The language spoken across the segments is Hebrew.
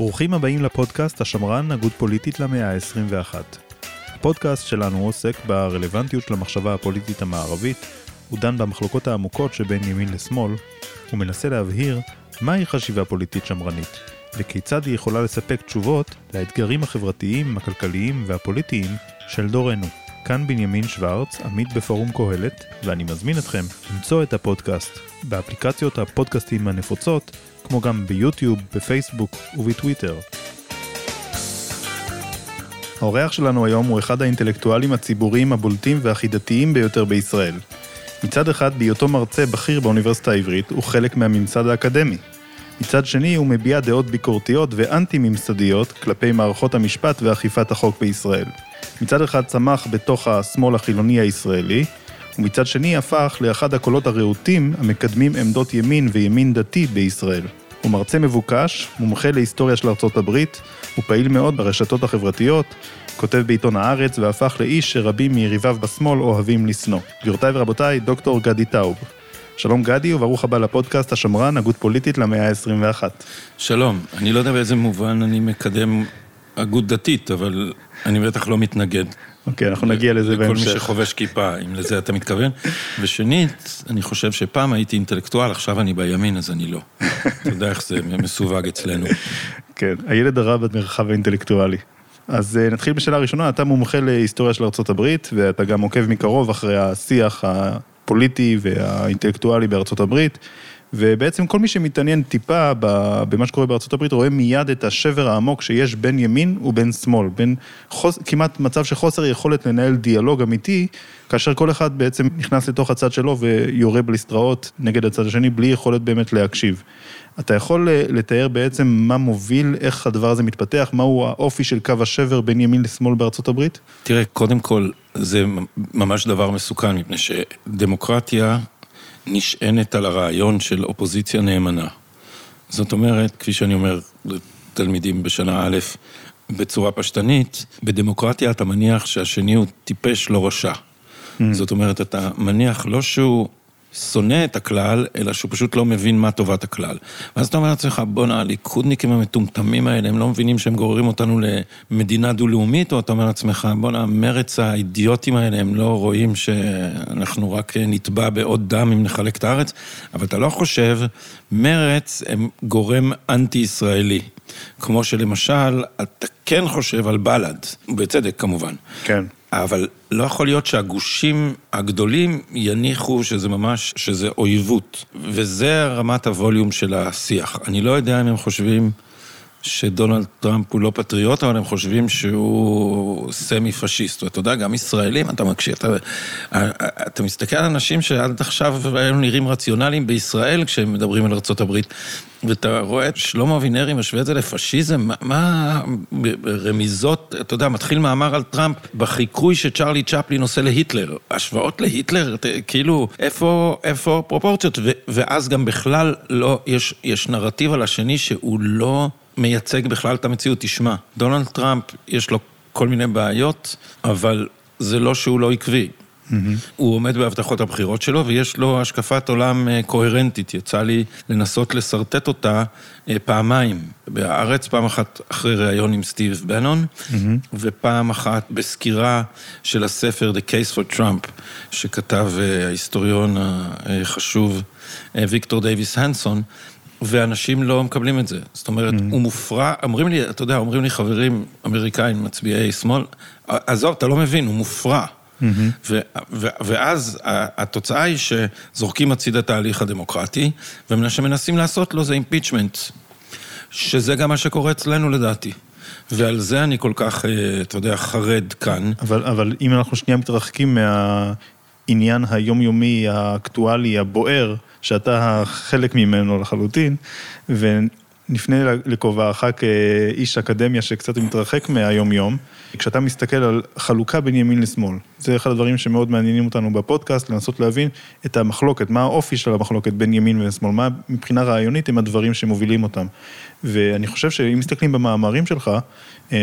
ברוכים הבאים לפודקאסט השמרן, הגות פוליטית למאה ה-21. הפודקאסט שלנו עוסק ברלוונטיות של המחשבה הפוליטית המערבית, הוא דן במחלוקות העמוקות שבין ימין לשמאל, ומנסה להבהיר מהי חשיבה פוליטית שמרנית, וכיצד היא יכולה לספק תשובות לאתגרים החברתיים, הכלכליים והפוליטיים של דורנו. כאן בנימין שוורץ, עמית בפורום קהלת, ואני מזמין אתכם למצוא את הפודקאסט באפליקציות הפודקאסטים הנפוצות, כמו גם ביוטיוב, בפייסבוק ובטוויטר. האורח שלנו היום הוא אחד האינטלקטואלים הציבוריים הבולטים והחידתיים ביותר בישראל. מצד אחד, בהיותו מרצה בכיר באוניברסיטה העברית, הוא חלק מהממסד האקדמי. מצד שני, הוא מביע דעות ביקורתיות ואנטי-ממסדיות כלפי מערכות המשפט ואכיפת החוק בישראל. מצד אחד צמח בתוך השמאל החילוני הישראלי, ומצד שני הפך לאחד הקולות הרהוטים המקדמים עמדות ימין וימין דתי בישראל. הוא מרצה מבוקש, מומחה להיסטוריה של ארצות הברית, הוא פעיל מאוד ברשתות החברתיות, כותב בעיתון הארץ והפך לאיש שרבים מיריביו בשמאל אוהבים לשנוא. גבירותיי ורבותיי, דוקטור גדי טאוב. שלום גדי וברוך הבא לפודקאסט השמרן, הגות פוליטית למאה ה-21. שלום, אני לא יודע באיזה מובן אני מקדם הגות דתית, אבל אני בטח לא מתנגד. אוקיי, אנחנו נגיע לזה בהמשך. לכל מי שחובש כיפה, אם לזה אתה מתכוון. ושנית, אני חושב שפעם הייתי אינטלקטואל, עכשיו אני בימין, אז אני לא. אתה יודע איך זה מסווג אצלנו. כן, הילד הרע במרחב האינטלקטואלי. אז אה, נתחיל בשאלה הראשונה, אתה מומחה להיסטוריה של ארה"ב, ואתה גם עוקב מקרוב אחרי השיח הפוליטי והאינטלקטואלי בארצות הברית. ובעצם כל מי שמתעניין טיפה במה שקורה בארצות הברית רואה מיד את השבר העמוק שיש בין ימין ובין שמאל, בין חוס, כמעט מצב של חוסר יכולת לנהל דיאלוג אמיתי, כאשר כל אחד בעצם נכנס לתוך הצד שלו ויורה בליסטראות נגד הצד השני בלי יכולת באמת להקשיב. אתה יכול לתאר בעצם מה מוביל, איך הדבר הזה מתפתח, מהו האופי של קו השבר בין ימין לשמאל בארצות הברית? תראה, קודם כל, זה ממש דבר מסוכן, מפני שדמוקרטיה נשענת על הרעיון של אופוזיציה נאמנה. זאת אומרת, כפי שאני אומר לתלמידים בשנה א', בצורה פשטנית, בדמוקרטיה אתה מניח שהשני הוא טיפש לא רשע. Mm. זאת אומרת, אתה מניח לא שהוא שונא את הכלל, אלא שהוא פשוט לא מבין מה טובת הכלל. ואז אתה אומר לעצמך, בואנה, הליכודניקים המטומטמים האלה, הם לא מבינים שהם גוררים אותנו למדינה דו-לאומית, או אתה אומר לעצמך, בואנה, מרץ האידיוטים האלה, הם לא רואים שאנחנו רק נתבע בעוד דם אם נחלק את הארץ, אבל אתה לא חושב, מרץ הם גורם אנטי-ישראלי. כמו שלמשל, אתה כן חושב על בל"ד, בצדק כמובן. כן. אבל לא יכול להיות שהגושים הגדולים יניחו שזה ממש, שזה אויבות. וזה רמת הווליום של השיח. אני לא יודע אם הם חושבים שדונלד טראמפ הוא לא פטריוט, אבל הם חושבים שהוא סמי פשיסט. ואתה יודע, גם ישראלים, אתה מקשיב, אתה, אתה מסתכל על אנשים שעד עכשיו הם נראים רציונליים בישראל כשהם מדברים על ארה"ב, ואתה רואה את שלמה אבינרי משווה את זה לפשיזם, מה, מה רמיזות, אתה יודע, מתחיל מאמר על טראמפ בחיקוי שצ'רלי צ'פלין עושה להיטלר. השוואות להיטלר, כאילו, איפה, איפה פרופורציות? ו, ואז גם בכלל לא, יש, יש נרטיב על השני שהוא לא... מייצג בכלל את המציאות. תשמע, דונלד טראמפ, יש לו כל מיני בעיות, אבל זה לא שהוא לא עקבי. Mm-hmm. הוא עומד בהבטחות הבחירות שלו, ויש לו השקפת עולם אה, קוהרנטית. יצא לי לנסות לשרטט אותה אה, פעמיים. בהארץ, פעם אחת אחרי ראיון עם סטיב בנון, mm-hmm. ופעם אחת בסקירה של הספר The Case for Trump, שכתב אה, ההיסטוריון החשוב ויקטור דייוויס הנסון, ואנשים לא מקבלים את זה. זאת אומרת, mm-hmm. הוא מופרע, אומרים לי, אתה יודע, אומרים לי חברים אמריקאים, מצביעי שמאל, עזוב, אתה לא מבין, הוא מופרע. Mm-hmm. ו- ו- ואז התוצאה היא שזורקים הציד את ההליך הדמוקרטי, ומה שמנסים לעשות לו זה אימפיצ'מנט, שזה גם מה שקורה אצלנו לדעתי. ועל זה אני כל כך, אה, אתה יודע, חרד כאן. אבל, אבל אם אנחנו שנייה מתרחקים מהעניין היומיומי, האקטואלי, הבוער, שאתה חלק ממנו לחלוטין, ונפנה לכובעך כאיש אקדמיה שקצת מתרחק מהיום-יום, כשאתה מסתכל על חלוקה בין ימין לשמאל, זה אחד הדברים שמאוד מעניינים אותנו בפודקאסט, לנסות להבין את המחלוקת, מה האופי של המחלוקת בין ימין ושמאל, מה מבחינה רעיונית הם הדברים שמובילים אותם. ואני חושב שאם מסתכלים במאמרים שלך,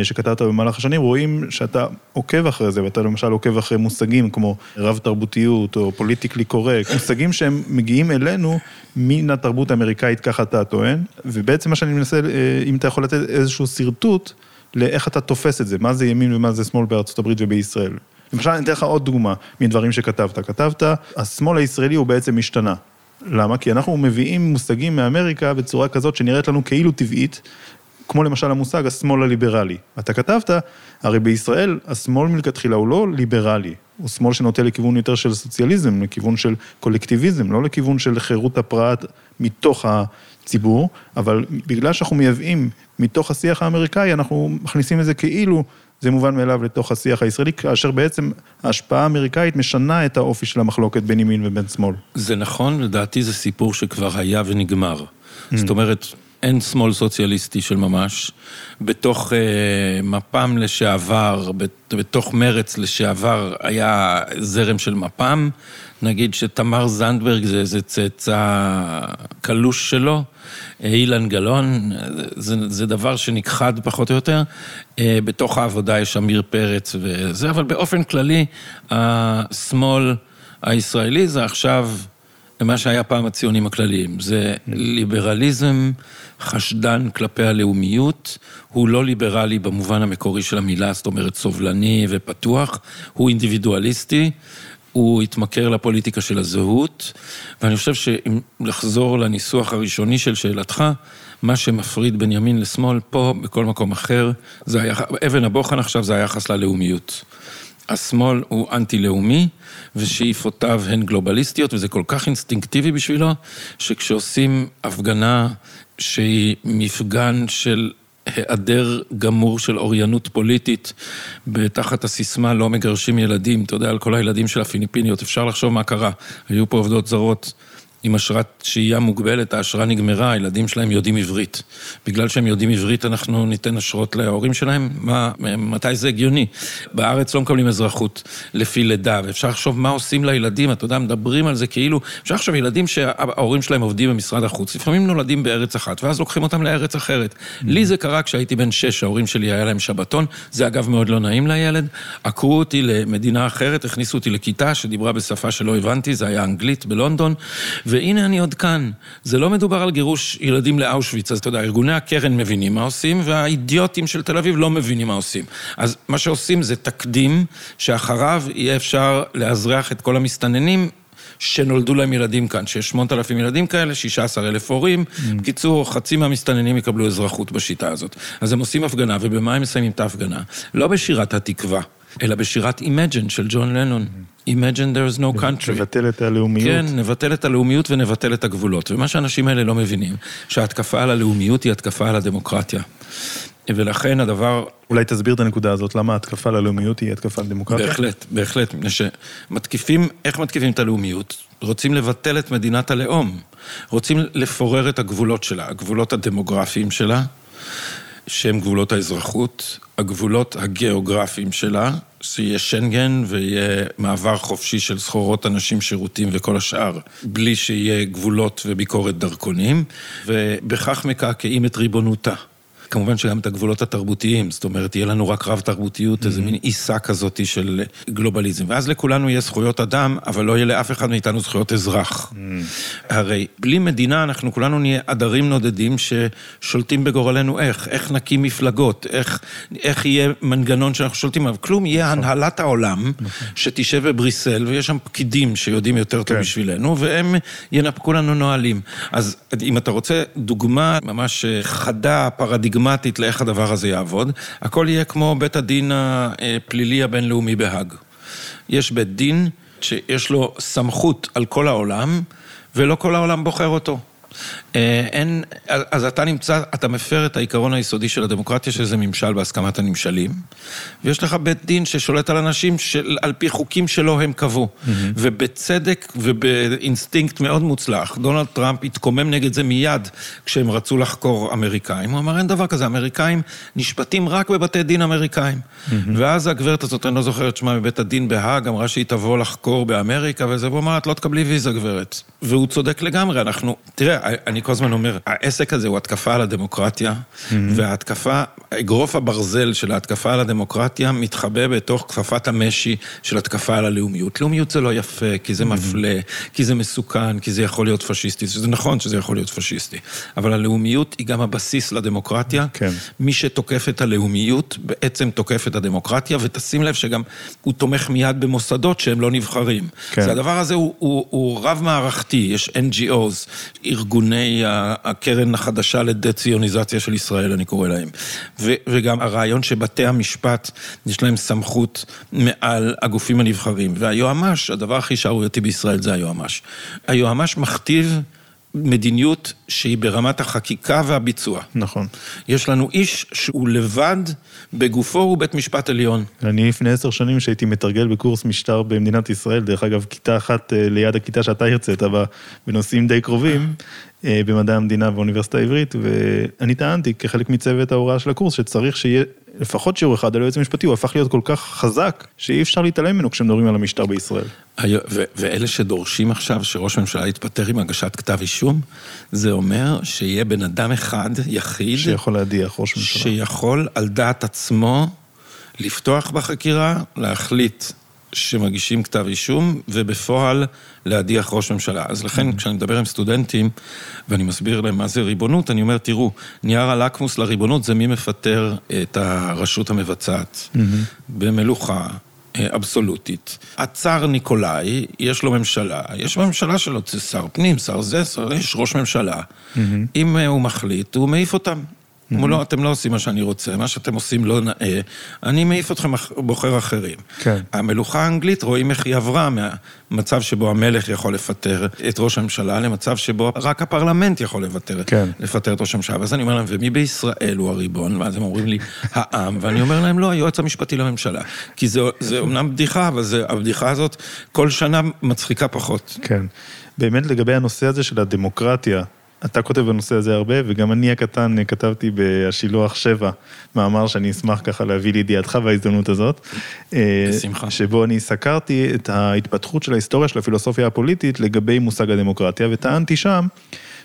שכתבת במהלך השנים, רואים שאתה עוקב אחרי זה, ואתה למשל עוקב אחרי מושגים כמו רב תרבותיות או פוליטיקלי קורקט, מושגים שהם מגיעים אלינו מן התרבות האמריקאית, ככה אתה טוען, ובעצם מה שאני מנסה, אה, אם אתה יכול לתת איזשהו שרטוט לאיך אתה תופס את זה, מה זה ימין ומה זה שמאל בארצות הברית ובישראל. למשל, אני אתן לך עוד דוגמה מדברים שכתבת. כתבת, השמאל הישראלי הוא בעצם השתנה. למה? כי אנחנו מביאים מושגים מאמריקה בצורה כזאת שנראית לנו כאילו טבעית, כמו למשל המושג השמאל הליברלי. אתה כתבת, הרי בישראל השמאל מלכתחילה הוא לא ליברלי, הוא שמאל שנוטה לכיוון יותר של סוציאליזם, לכיוון של קולקטיביזם, לא לכיוון של חירות הפרט מתוך הציבור, אבל בגלל שאנחנו מייבאים מתוך השיח האמריקאי, אנחנו מכניסים את זה כאילו זה מובן מאליו לתוך השיח הישראלי, כאשר בעצם ההשפעה האמריקאית משנה את האופי של המחלוקת בין ימין ובין שמאל. זה נכון, לדעתי זה סיפור שכבר היה ונגמר. Mm. זאת אומרת, אין שמאל סוציאליסטי של ממש. בתוך אה, מפ"ם לשעבר, בתוך מרץ לשעבר, היה זרם של מפ"ם. נגיד שתמר זנדברג זה איזה צאצא קלוש שלו. אילן גלאון, זה, זה דבר שנכחד פחות או יותר. אה, בתוך העבודה יש עמיר פרץ וזה, אבל באופן כללי, השמאל הישראלי זה עכשיו מה שהיה פעם הציונים הכלליים. זה ליברליזם חשדן כלפי הלאומיות, הוא לא ליברלי במובן המקורי של המילה, זאת אומרת סובלני ופתוח, הוא אינדיבידואליסטי. הוא התמכר לפוליטיקה של הזהות, ואני חושב שאם לחזור לניסוח הראשוני של שאלתך, מה שמפריד בין ימין לשמאל פה, בכל מקום אחר, זה היה, אבן הבוחן עכשיו זה היחס ללאומיות. השמאל הוא אנטי-לאומי, ושאיפותיו הן גלובליסטיות, וזה כל כך אינסטינקטיבי בשבילו, שכשעושים הפגנה שהיא מפגן של היעדר גמור של אוריינות פוליטית, תחת הסיסמה לא מגרשים ילדים, אתה יודע, על כל הילדים של הפיליפיניות, אפשר לחשוב מה קרה. היו פה עובדות זרות עם אשרת שהייה מוגבלת, האשרה נגמרה, הילדים שלהם יודעים עברית. בגלל שהם יודעים עברית, אנחנו ניתן אשרות להורים שלהם? מה, מתי זה הגיוני? בארץ לא מקבלים אזרחות לפי לידה, ואפשר לחשוב מה עושים לילדים, אתה יודע, מדברים על זה כאילו, אפשר לחשוב ילדים שההורים שלהם עובדים במשרד החוץ, לפעמים נולדים בארץ אחת, ואז לוקחים אותם לארץ אחרת. לי זה קרה כשהייתי בן שש, ההורים שלי היה להם שבתון, זה אגב מאוד לא נעים לילד, עקרו אותי למדינה אחרת, הכניסו אותי לכיתה שדיברה בשפה שלא הבנתי, זה היה אנגלית בלונדון, והנה אני עוד כאן. זה לא מדובר על גירוש ילדים לאושוויץ, אז אתה יודע, ארגוני הקרן מבינים מה עושים, והאידיוטים של תל אביב לא מבינים מה עושים. אז מה שעושים זה תקדים, שאחריו יהיה אפשר לאזרח את כל המסתננים. שנולדו להם ילדים כאן, שיש 8,000 ילדים כאלה, 16,000 הורים. בקיצור, mm. חצי מהמסתננים יקבלו אזרחות בשיטה הזאת. אז הם עושים הפגנה, ובמה הם מסיימים את ההפגנה? לא בשירת התקווה, אלא בשירת Imagine של ג'ון לנון. Imagine there is no country. נבטל את הלאומיות. כן, נבטל את הלאומיות ונבטל את הגבולות. ומה שהאנשים האלה לא מבינים, שההתקפה על הלאומיות היא התקפה על הדמוקרטיה. ולכן הדבר... אולי תסביר את הנקודה הזאת, למה ההתקפה על הלאומיות היא התקפה על דמוקרטיה? בהחלט, בהחלט, מפני שמתקיפים, איך מתקיפים את הלאומיות? רוצים לבטל את מדינת הלאום. רוצים לפורר את הגבולות שלה, הגבולות הדמוגרפיים שלה, שהם גבולות האזרחות, הגבולות הגיאוגרפיים שלה, שיהיה שנגן ויהיה מעבר חופשי של סחורות, אנשים, שירותים וכל השאר, בלי שיהיה גבולות וביקורת דרכונים, ובכך מקעקעים את ריבונותה. כמובן שגם את הגבולות התרבותיים, זאת אומרת, יהיה לנו רק רב תרבותיות, איזה מין עיסה כזאת של גלובליזם. ואז לכולנו יהיה זכויות אדם, אבל לא יהיה לאף אחד מאיתנו זכויות אזרח. הרי בלי מדינה אנחנו כולנו נהיה עדרים נודדים ששולטים בגורלנו איך, איך נקים מפלגות, איך, איך יהיה מנגנון שאנחנו שולטים עליו. כלום יהיה נכון. הנהלת העולם, נכון. שתשב בבריסל, ויש שם פקידים שיודעים יותר טוב כן. בשבילנו, והם ינפקו לנו נהלים. אז אם אתה רוצה דוגמה ממש חדה, פרדיגמטית, פרגמטית לאיך הדבר הזה יעבוד. הכל יהיה כמו בית הדין הפלילי הבינלאומי בהאג. יש בית דין שיש לו סמכות על כל העולם, ולא כל העולם בוחר אותו. אה, אין, אז אתה נמצא, אתה מפר את העיקרון היסודי של הדמוקרטיה, שזה ממשל בהסכמת הנמשלים, ויש לך בית דין ששולט על אנשים של, על פי חוקים שלא הם קבעו. Mm-hmm. ובצדק ובאינסטינקט מאוד מוצלח, דונלד טראמפ התקומם נגד זה מיד כשהם רצו לחקור אמריקאים. הוא אמר, אין דבר כזה, אמריקאים נשפטים רק בבתי דין אמריקאים. Mm-hmm. ואז הגברת הזאת, אני לא זוכר את שמה מבית הדין בהאג, אמרה שהיא תבוא לחקור באמריקה וזה, והוא אמר, את לא תקבלי ויזה, גברת. והוא צודק לגמרי, אנחנו, תראה, אני כל הזמן אומר, העסק הזה הוא התקפה על הדמוקרטיה, וההתקפה, אגרוף הברזל של ההתקפה על הדמוקרטיה מתחבא בתוך כפפת המשי של התקפה על הלאומיות. לאומיות זה לא יפה, כי זה מפלה, כי זה מסוכן, כי זה יכול להיות פשיסטי, זה נכון שזה יכול להיות פשיסטי, אבל הלאומיות היא גם הבסיס לדמוקרטיה. כן. מי שתוקף את הלאומיות, בעצם תוקף את הדמוקרטיה, ותשים לב שגם הוא תומך מיד במוסדות שהם לא נבחרים. כן. זה הדבר הזה הוא, הוא, הוא רב-מערכתי, יש NGOs, ארגוני הקרן החדשה לדה-ציוניזציה של ישראל, אני קורא להם. ו, וגם הרעיון שבתי המשפט, יש להם סמכות מעל הגופים הנבחרים. והיועמ"ש, הדבר הכי שערורייתי בישראל זה היועמ"ש. היועמ"ש מכתיב... מדיניות שהיא ברמת החקיקה והביצוע. נכון. יש לנו איש שהוא לבד, בגופו הוא בית משפט עליון. אני לפני עשר שנים שהייתי מתרגל בקורס משטר במדינת ישראל, דרך אגב, כיתה אחת אה, ליד הכיתה שאתה הרצית בה, בנושאים די קרובים, אה, במדעי המדינה באוניברסיטה העברית, ואני טענתי כחלק מצוות ההוראה של הקורס, שצריך שיהיה לפחות שיעור אחד על היועץ המשפטי, הוא הפך להיות כל כך חזק, שאי אפשר להתעלם ממנו כשמדברים על המשטר בישראל. ואלה שדורשים עכשיו שראש הממשלה יתפטר עם הגשת כתב אישום, זה אומר שיהיה בן אדם אחד, יחיד, שיכול להדיח ראש ממשלה. שיכול על דעת עצמו לפתוח בחקירה, להחליט שמגישים כתב אישום, ובפועל להדיח ראש ממשלה. אז לכן, כשאני מדבר עם סטודנטים, ואני מסביר להם מה זה ריבונות, אני אומר, תראו, נייר הלקמוס לריבונות זה מי מפטר את הרשות המבצעת במלוכה. אבסולוטית. הצאר ניקולאי, יש לו ממשלה, יש בממשלה שלו שר פנים, שר זה, שר, יש ראש ממשלה. אם הוא מחליט, הוא מעיף אותם. אמרו לו, אתם לא עושים מה שאני רוצה, מה שאתם עושים לא נאה, אני מעיף אתכם בוחר אחרים. כן. המלוכה האנגלית, רואים איך היא עברה מהמצב שבו המלך יכול לפטר את ראש הממשלה, למצב שבו רק הפרלמנט יכול לפטר, כן. לפטר את ראש הממשלה. ואז אני אומר להם, ומי בישראל הוא הריבון? ואז הם אומרים לי, העם, ואני אומר להם, לא, היועץ המשפטי לממשלה. כי זה, זה אומנם בדיחה, אבל זה, הבדיחה הזאת כל שנה מצחיקה פחות. כן. באמת לגבי הנושא הזה של הדמוקרטיה, אתה כותב בנושא הזה הרבה, וגם אני הקטן כתבתי בהשילוח 7, מאמר שאני אשמח ככה להביא לידיעתך בהזדמנות הזאת. בשמחה. שבו אני סקרתי את ההתפתחות של ההיסטוריה של הפילוסופיה הפוליטית לגבי מושג הדמוקרטיה, וטענתי שם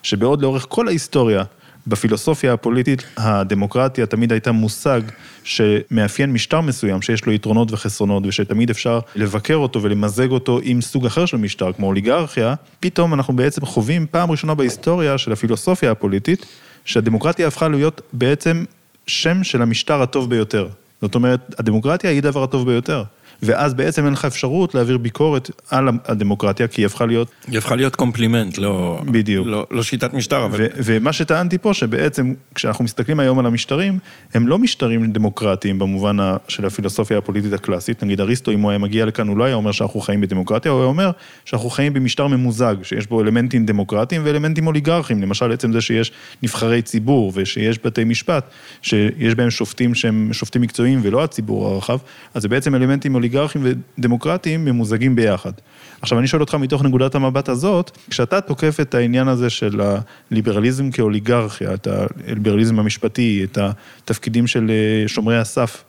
שבעוד לאורך כל ההיסטוריה, בפילוסופיה הפוליטית, הדמוקרטיה תמיד הייתה מושג שמאפיין משטר מסוים, שיש לו יתרונות וחסרונות, ושתמיד אפשר לבקר אותו ולמזג אותו עם סוג אחר של משטר, כמו אוליגרכיה, פתאום אנחנו בעצם חווים פעם ראשונה בהיסטוריה של הפילוסופיה הפוליטית, שהדמוקרטיה הפכה להיות בעצם שם של המשטר הטוב ביותר. זאת אומרת, הדמוקרטיה היא הדבר הטוב ביותר. ואז בעצם אין לך אפשרות להעביר ביקורת על הדמוקרטיה, כי היא הפכה להיות... היא הפכה להיות קומפלימנט, לא... בדיוק. לא, לא שיטת משטר, אבל... ו- ומה שטענתי פה, שבעצם כשאנחנו מסתכלים היום על המשטרים, הם לא משטרים דמוקרטיים במובן של הפילוסופיה הפוליטית הקלאסית. נגיד אריסטו, אם הוא היה מגיע לכאן, הוא לא היה אומר שאנחנו חיים בדמוקרטיה, הוא היה אומר שאנחנו חיים במשטר ממוזג, שיש בו אלמנטים דמוקרטיים ואלמנטים אוליגרכים. למשל, עצם זה שיש נבחרי ציבור ושיש בתי משפט, שיש בהם שופטים שהם שופטים מקצועיים ולא הציבור הרחב, אז זה בעצם אלמנטים אוליגרכים ודמוקרטיים ממוזגים ביחד. עכשיו, אני שואל אותך מתוך נקודת המבט הזאת, כשאתה תוקף את העניין הזה של הליברליזם כאוליגרכיה, את הליברליזם המשפטי, את התפקידים של שומרי הסף,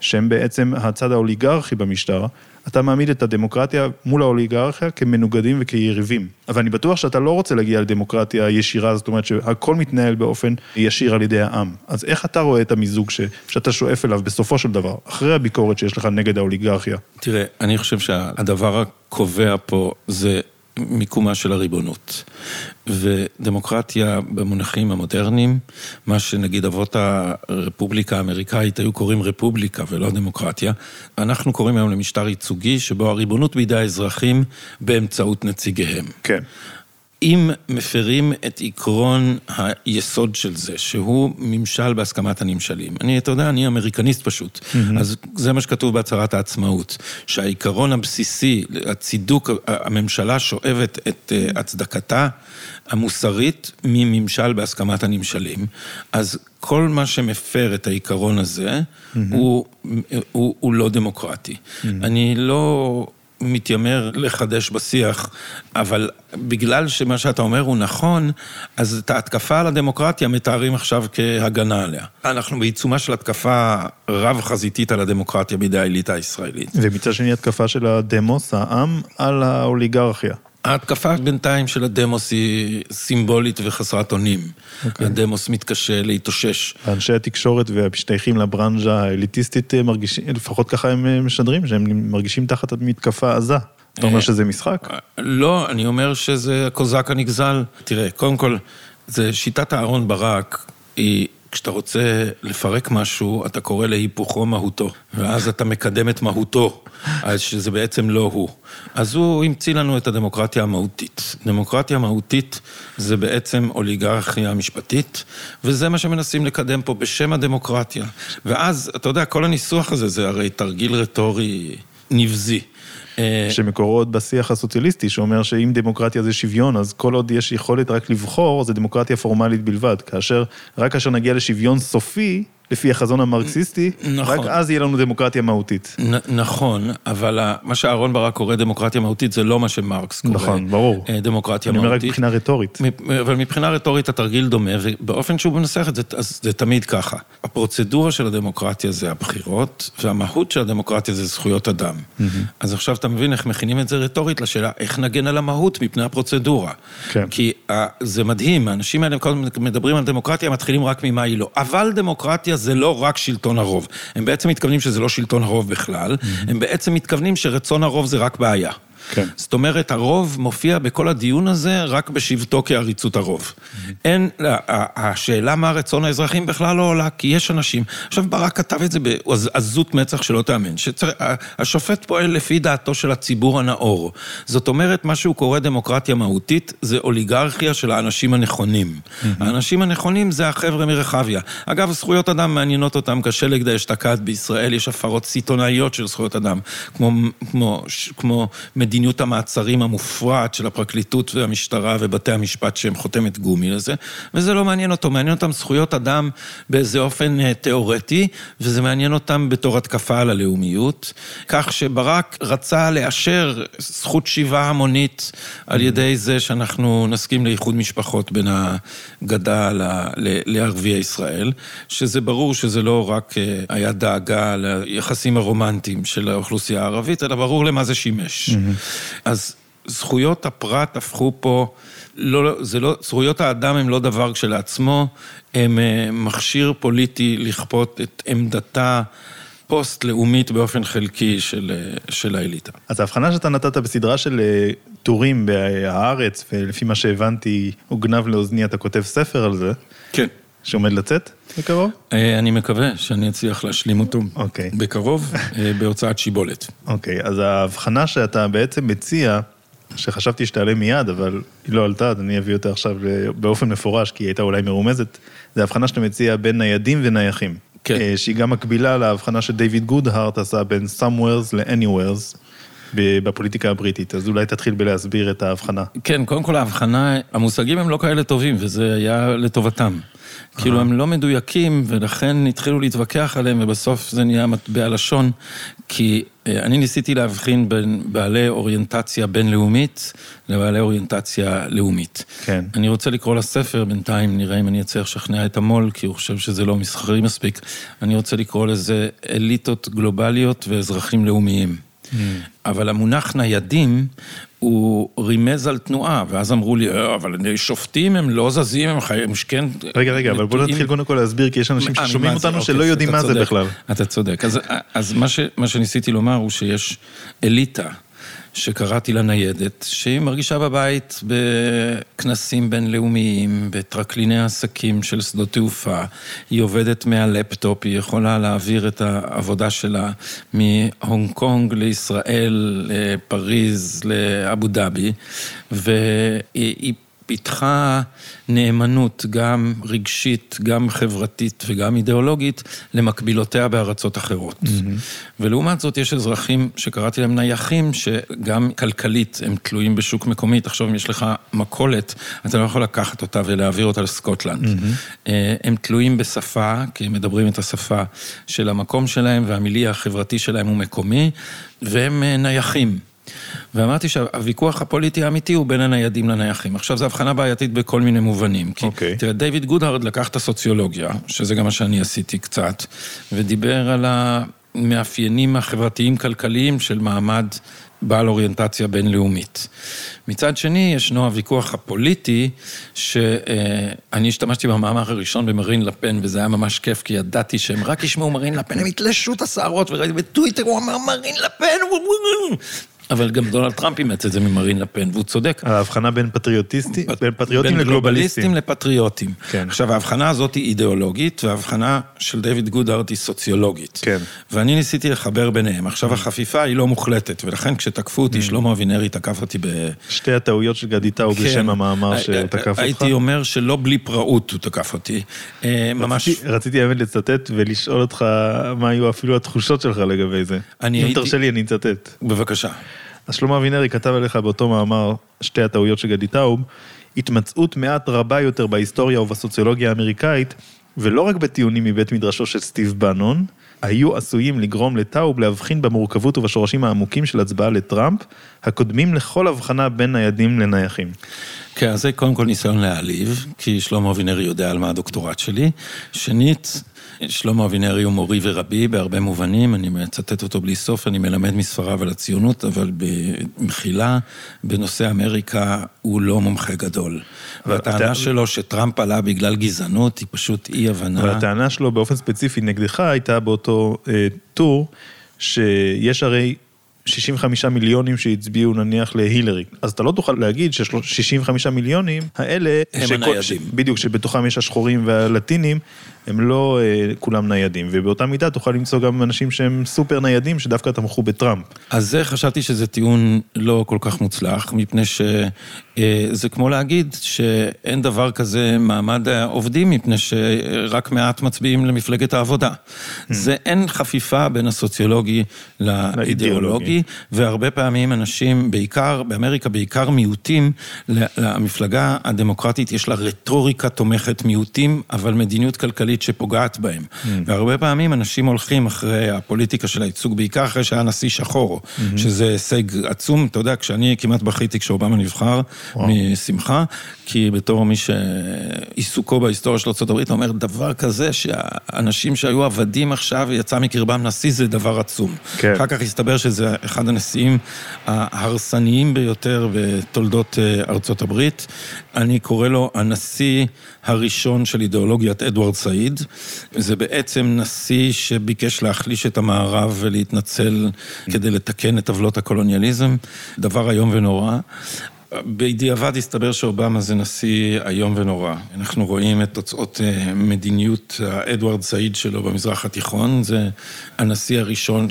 שהם בעצם הצד האוליגרכי במשטר, אתה מעמיד את הדמוקרטיה מול האוליגרכיה כמנוגדים וכיריבים. אבל אני בטוח שאתה לא רוצה להגיע לדמוקרטיה ישירה, זאת אומרת שהכל מתנהל באופן ישיר על ידי העם. אז איך אתה רואה את המיזוג ש, שאתה שואף אליו בסופו של דבר, אחרי הביקורת שיש לך נגד האוליגרכיה? תראה, אני חושב שהדבר הקובע פה זה מיקומה של הריבונות. ודמוקרטיה במונחים המודרניים, מה שנגיד אבות הרפובליקה האמריקאית היו קוראים רפובליקה ולא דמוקרטיה, אנחנו קוראים היום למשטר ייצוגי שבו הריבונות בידי האזרחים באמצעות נציגיהם. כן. אם מפרים את עקרון היסוד של זה, שהוא ממשל בהסכמת הנמשלים. אני, אתה יודע, אני אמריקניסט פשוט, mm-hmm. אז זה מה שכתוב בהצהרת העצמאות, שהעיקרון הבסיסי, הצידוק, הממשלה שואבת את הצדקתה המוסרית מממשל בהסכמת הנמשלים, אז כל מה שמפר את העיקרון הזה, mm-hmm. הוא, הוא, הוא לא דמוקרטי. Mm-hmm. אני לא... מתיימר לחדש בשיח, אבל בגלל שמה שאתה אומר הוא נכון, אז את ההתקפה על הדמוקרטיה מתארים עכשיו כהגנה עליה. אנחנו בעיצומה של התקפה רב-חזיתית על הדמוקרטיה בידי האליטה הישראלית. ומצד שני התקפה של הדמוס, העם, על האוליגרכיה. ההתקפה בינתיים של הדמוס היא סימבולית וחסרת אונים. Okay. אוקיי. הדמוס מתקשה להתאושש. אנשי התקשורת והמשתייכים לברנז'ה האליטיסטית אה, מרגישים, לפחות ככה הם אה, משדרים, שהם מרגישים תחת מתקפה עזה. אתה אומר שזה משחק? לא, אני אומר שזה הקוזק הנגזל. תראה, קודם כל, זה שיטת אהרון ברק, היא כשאתה רוצה לפרק משהו, אתה קורא להיפוכו מהותו, ואז אתה מקדם את מהותו, אז שזה בעצם לא הוא. אז הוא המציא לנו את הדמוקרטיה המהותית. דמוקרטיה מהותית זה בעצם אוליגרכיה משפטית, וזה מה שמנסים לקדם פה בשם הדמוקרטיה. ואז, אתה יודע, כל הניסוח הזה זה הרי תרגיל רטורי נבזי. אה, שמקורו עוד בשיח הסוציאליסטי, שאומר שאם דמוקרטיה זה שוויון, אז כל עוד יש יכולת רק לבחור, זה דמוקרטיה פורמלית בלבד. כאשר, רק כאשר נגיע לשוויון סופי, לפי החזון המרקסיסטי, נכון. רק אז יהיה לנו דמוקרטיה מהותית. נ, נכון, אבל מה שאהרן ברק קורא דמוקרטיה מהותית זה לא מה שמרקס קורא. נכון, ברור. אה, דמוקרטיה אני מהותית. אני אומר רק מבחינה רטורית. אבל מבחינה רטורית התרגיל דומה, ובאופן שהוא מנסח את זה, אז זה תמיד ככה. הפרוצדורה של הדמוקרטיה זה הבחירות, והמהות של הדמוקרטיה זה זכויות אדם. Mm-hmm. אז עכשיו אתה מבין איך מכינים את זה רטורית לשאלה, איך נגן על המהות מפני הפרוצדורה. כן. כי uh, זה מדהים, האנשים האלה כל הזמן מדברים על דמוקרטיה, מתחילים רק ממה היא לא. אבל דמוקרטיה זה לא רק שלטון הרוב. הם בעצם מתכוונים שזה לא שלטון הרוב בכלל, mm-hmm. הם בעצם מתכוונים שרצון הרוב זה רק בעיה. כן. זאת אומרת, הרוב מופיע בכל הדיון הזה רק בשבתו כעריצות הרוב. אין, השאלה מה רצון האזרחים בכלל לא עולה, כי יש אנשים, עכשיו ברק כתב את זה בעזות מצח שלא תאמן, שהשופט פועל לפי דעתו של הציבור הנאור. זאת אומרת, מה שהוא קורא דמוקרטיה מהותית, זה אוליגרכיה של האנשים הנכונים. האנשים הנכונים זה החבר'ה מרחביה. אגב, זכויות אדם מעניינות אותם כשלג דאשתקד בישראל, יש הפרות סיטונאיות של זכויות אדם, כמו, כמו, כמו מדינה. מדיניות המעצרים המופרעת של הפרקליטות והמשטרה ובתי המשפט שהם חותמת גומי לזה, וזה לא מעניין אותו, מעניין אותם זכויות אדם באיזה אופן אה, תיאורטי, וזה מעניין אותם בתור התקפה על הלאומיות, כך שברק רצה לאשר זכות שיבה המונית על ידי זה שאנחנו נסכים לאיחוד משפחות בין הגדה לערביי ישראל, שזה ברור שזה לא רק אה, היה דאגה ליחסים הרומנטיים של האוכלוסייה הערבית, אלא ברור למה זה שימש. Mm-hmm. אז זכויות הפרט הפכו פה, לא, זה לא, זכויות האדם הם לא דבר כשלעצמו, הם אה, מכשיר פוליטי לכפות את עמדתה. פוסט-לאומית באופן חלקי של, אה, של האליטה. אז ההבחנה שאתה נתת בסדרה של אה, טורים בהארץ, ולפי מה שהבנתי, הוגנב לאוזני, אתה כותב ספר על זה. כן. שעומד לצאת בקרוב? אה, אני מקווה שאני אצליח להשלים אותו okay. אוקיי. בקרוב, אה, בהוצאת שיבולת. אוקיי, okay, אז ההבחנה שאתה בעצם מציע, שחשבתי שתעלה מיד, אבל היא לא עלתה, אז אני אביא אותה עכשיו באופן מפורש, כי היא הייתה אולי מרומזת, זה ההבחנה שאתה מציע בין ניידים ונייחים. כן. Okay. אה, שהיא גם מקבילה להבחנה שדייוויד גודהארט עשה בין somewheres ל-anywheres. בפוליטיקה הבריטית, אז אולי תתחיל בלהסביר את ההבחנה. כן, קודם כל ההבחנה, המושגים הם לא כאלה טובים, וזה היה לטובתם. כאילו הם לא מדויקים, ולכן התחילו להתווכח עליהם, ובסוף זה נהיה מטבע לשון, כי אה, אני ניסיתי להבחין בין בעלי אוריינטציה בינלאומית לבעלי אוריינטציה לאומית. כן. אני רוצה לקרוא לספר, בינתיים נראה אם אני אצליח לשכנע את המו"ל, כי הוא חושב שזה לא מסחרי מספיק. אני רוצה לקרוא לזה אליטות גלובליות ואזרחים לאומיים. Mm. אבל המונח ניידים הוא רימז על תנועה, ואז אמרו לי, אה, אבל שופטים הם לא זזים, הם חיים, כן... רגע, רגע, אבל בוא נתחיל קודם כל להסביר, כי יש אנשים ששומעים אותנו שלא אוקיי, יודעים מה זה בכלל. אתה צודק. אז מה שניסיתי לומר הוא שיש אליטה. שקראתי לה ניידת, שהיא מרגישה בבית בכנסים בינלאומיים, בטרקליני עסקים של שדות תעופה, היא עובדת מהלפטופ, היא יכולה להעביר את העבודה שלה מהונג קונג לישראל, לפריז, לאבו דאבי, והיא... פיתחה נאמנות גם רגשית, גם חברתית וגם אידיאולוגית למקבילותיה בארצות אחרות. Mm-hmm. ולעומת זאת יש אזרחים שקראתי להם נייחים, שגם כלכלית הם תלויים בשוק מקומי. תחשוב אם יש לך מכולת, אתה לא יכול לקחת אותה ולהעביר אותה לסקוטלנד. Mm-hmm. הם תלויים בשפה, כי הם מדברים את השפה של המקום שלהם, והמילי החברתי שלהם הוא מקומי, והם אה, נייחים. ואמרתי שהוויכוח הפוליטי האמיתי הוא בין הניידים לנייחים. עכשיו, זו הבחנה בעייתית בכל מיני מובנים. כי, okay. אוקיי. תראה, דיוויד גודהרד לקח את הסוציולוגיה, שזה גם מה שאני עשיתי קצת, ודיבר על המאפיינים החברתיים-כלכליים של מעמד בעל אוריינטציה בינלאומית. מצד שני, ישנו הוויכוח הפוליטי, שאני השתמשתי במאמר הראשון במרין לפן, וזה היה ממש כיף, כי ידעתי שהם רק ישמעו מרין לפן, הם יתלשו את השערות, וראיתי בטוויטר, הוא אמר מרין לפן, אבל גם דונלד טראמפ אימץ את זה ממרין לפן, והוא צודק. ההבחנה בין פטריוטיסטים, בין פטריוטים בין לגלובליסטים. גלובליסטים לפטריוטים. כן. עכשיו, ההבחנה הזאת היא אידיאולוגית, וההבחנה של דיוויד גודהארט היא סוציולוגית. כן. ואני ניסיתי לחבר ביניהם. עכשיו, החפיפה היא לא מוחלטת, ולכן כשתקפו אותי, שלמה אבינרי תקף אותי ב... שתי הטעויות של גדי טאוב כן. בשם המאמר הי- שתקף אותך. הייתי אומר שלא בלי פראות הוא תקף אותי. אה, ממש... רציתי- האמת לצטט ולשאול אותך מה היו אפילו התחושות שלך לגבי זה. אם תרשה לי, אני אצטט. בבקשה. אז שלמה אבינרי כתב עליך באותו מאמר, שתי הטעויות של גדי טאוב, התמצאות מעט רבה יותר בהיסטוריה ובסוציולוגיה האמריקאית, ולא רק בטיעונים מבית מדרשו של סטיב בנון, היו עשויים לגרום לטאוב להבחין במורכבות ובשורשים העמוקים של הצבעה לטראמפ, הקודמים לכל הבחנה בין ניידים לנייחים. כן, אז זה קודם כל ניסיון להעליב, כי שלמה אבינרי יודע על מה הדוקטורט שלי. שנית, שלמה אבינרי הוא מורי ורבי בהרבה מובנים, אני מצטט אותו בלי סוף, אני מלמד מספריו על הציונות, אבל במחילה, בנושא אמריקה הוא לא מומחה גדול. והטענה אתה- שלו שטראמפ עלה בגלל גזענות היא פשוט אי הבנה. אבל הטענה שלו באופן ספציפי נגדך הייתה באותו אה, טור, שיש הרי 65 מיליונים שהצביעו נניח להילרי. אז אתה לא תוכל להגיד ש-65 מיליונים האלה... הם שכל- הניידים. בדיוק, שבתוכם יש השחורים והלטינים, הם לא אה, כולם ניידים. ובאותה מידה תוכל למצוא גם אנשים שהם סופר ניידים, שדווקא תמכו בטראמפ. אז זה חשבתי שזה טיעון לא כל כך מוצלח, מפני שזה כמו להגיד שאין דבר כזה מעמד העובדים, מפני שרק מעט מצביעים למפלגת העבודה. זה אין חפיפה בין הסוציולוגי לאידיאולוגי, והרבה פעמים אנשים, בעיקר, באמריקה בעיקר מיעוטים, למפלגה הדמוקרטית יש לה רטוריקה תומכת מיעוטים, אבל מדיניות כלכלית שפוגעת בהם. והרבה פעמים אנשים הולכים אחרי הפוליטיקה של הייצוג, בעיקר אחרי שהיה נשיא שחור, שזה הישג עצום. אתה יודע, כשאני כמעט בכיתי כשאובמה נבחר, משמחה, כי בתור מי שעיסוקו בהיסטוריה של ארה"ב, הוא אומר, דבר כזה שהאנשים שהיו עבדים עכשיו ויצא מקרבם נשיא, זה דבר עצום. כן. אחר כך הסתבר שזה אחד הנשיאים ההרסניים ביותר בתולדות אה, ארצות הברית. אני קורא לו הנשיא הראשון של אידיאולוגיית אדוארד סעיד. זה בעצם נשיא שביקש להחליש את המערב ולהתנצל כדי לתקן את עוולות הקולוניאליזם. דבר איום ונורא. בדיעבד הסתבר שאובמה זה נשיא איום ונורא. אנחנו רואים את תוצאות אה, מדיניות האדוארד סעיד שלו במזרח התיכון. זה הנשיא הראשון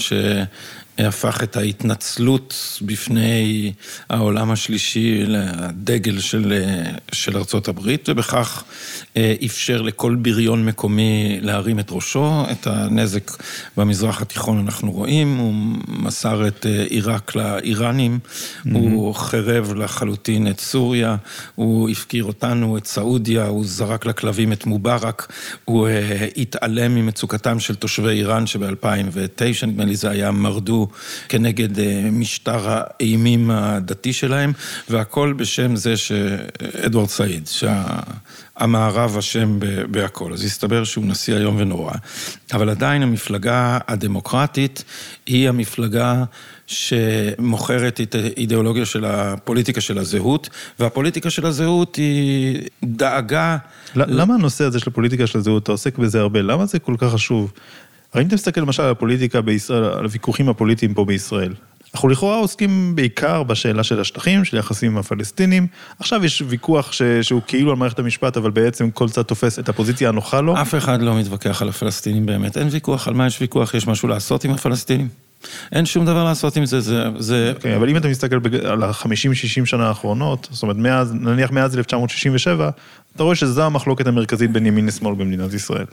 שהפך את ההתנצלות בפני העולם השלישי לדגל של, אה, של ארצות הברית, ובכך אה, אפשר לכל בריון מקומי להרים את ראשו. את הנזק במזרח התיכון אנחנו רואים, הוא מסר את אה, עיראק לאיראנים, mm-hmm. הוא חירב לחלוטין את סוריה, הוא הפקיר אותנו, את סעודיה, הוא זרק לכלבים את מובארק, הוא התעלם ממצוקתם של תושבי איראן שב-2009, נדמה לי זה היה מרדו כנגד אה, משטר האימים הדתי שלהם, והכל בשם זה שאדוארד סעיד, שהמערב אשם בהכל. אז הסתבר שהוא נשיא איום ונורא. אבל עדיין המפלגה הדמוקרטית היא המפלגה שמוכרת את האידיאולוגיה של הפוליטיקה של הזהות, והפוליטיקה של הזהות היא דאגה... למה הנושא הזה של הפוליטיקה של הזהות, אתה עוסק בזה הרבה, למה זה כל כך חשוב? הרי אם אתה מסתכל למשל על הפוליטיקה בישראל, על הוויכוחים הפוליטיים פה בישראל, אנחנו לכאורה עוסקים בעיקר בשאלה של השטחים, של יחסים עם הפלסטינים. עכשיו יש ויכוח ש... שהוא כאילו על מערכת המשפט, אבל בעצם כל צד תופס את הפוזיציה הנוחה לו. אף אחד לא מתווכח על הפלסטינים באמת. אין ויכוח, על מה יש ויכוח? יש משהו לעשות עם הפלסטינים? אין שום דבר לעשות עם זה, זה... זה... Okay, אבל אם אתה מסתכל בג... על ה-50-60 שנה האחרונות, זאת אומרת, מאז, נניח מאז 1967, אתה רואה שזו המחלוקת המרכזית בין ימין לשמאל במדינת ישראל.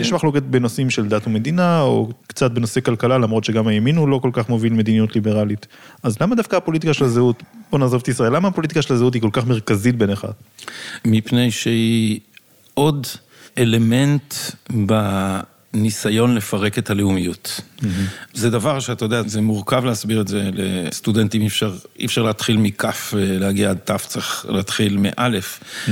יש מחלוקת בנושאים של דת ומדינה, או קצת בנושא כלכלה, למרות שגם הימין הוא לא כל כך מוביל מדיניות ליברלית. אז למה דווקא הפוליטיקה של הזהות, בוא נעזוב את ישראל, למה הפוליטיקה של הזהות היא כל כך מרכזית בעיניך? מפני שהיא עוד אלמנט בניסיון לפרק את הלאומיות. Mm-hmm. זה דבר שאתה יודע, זה מורכב להסביר את זה לסטודנטים, אי אפשר, אי אפשר להתחיל מכף ולהגיע עד תף, צריך להתחיל מאלף. Mm-hmm.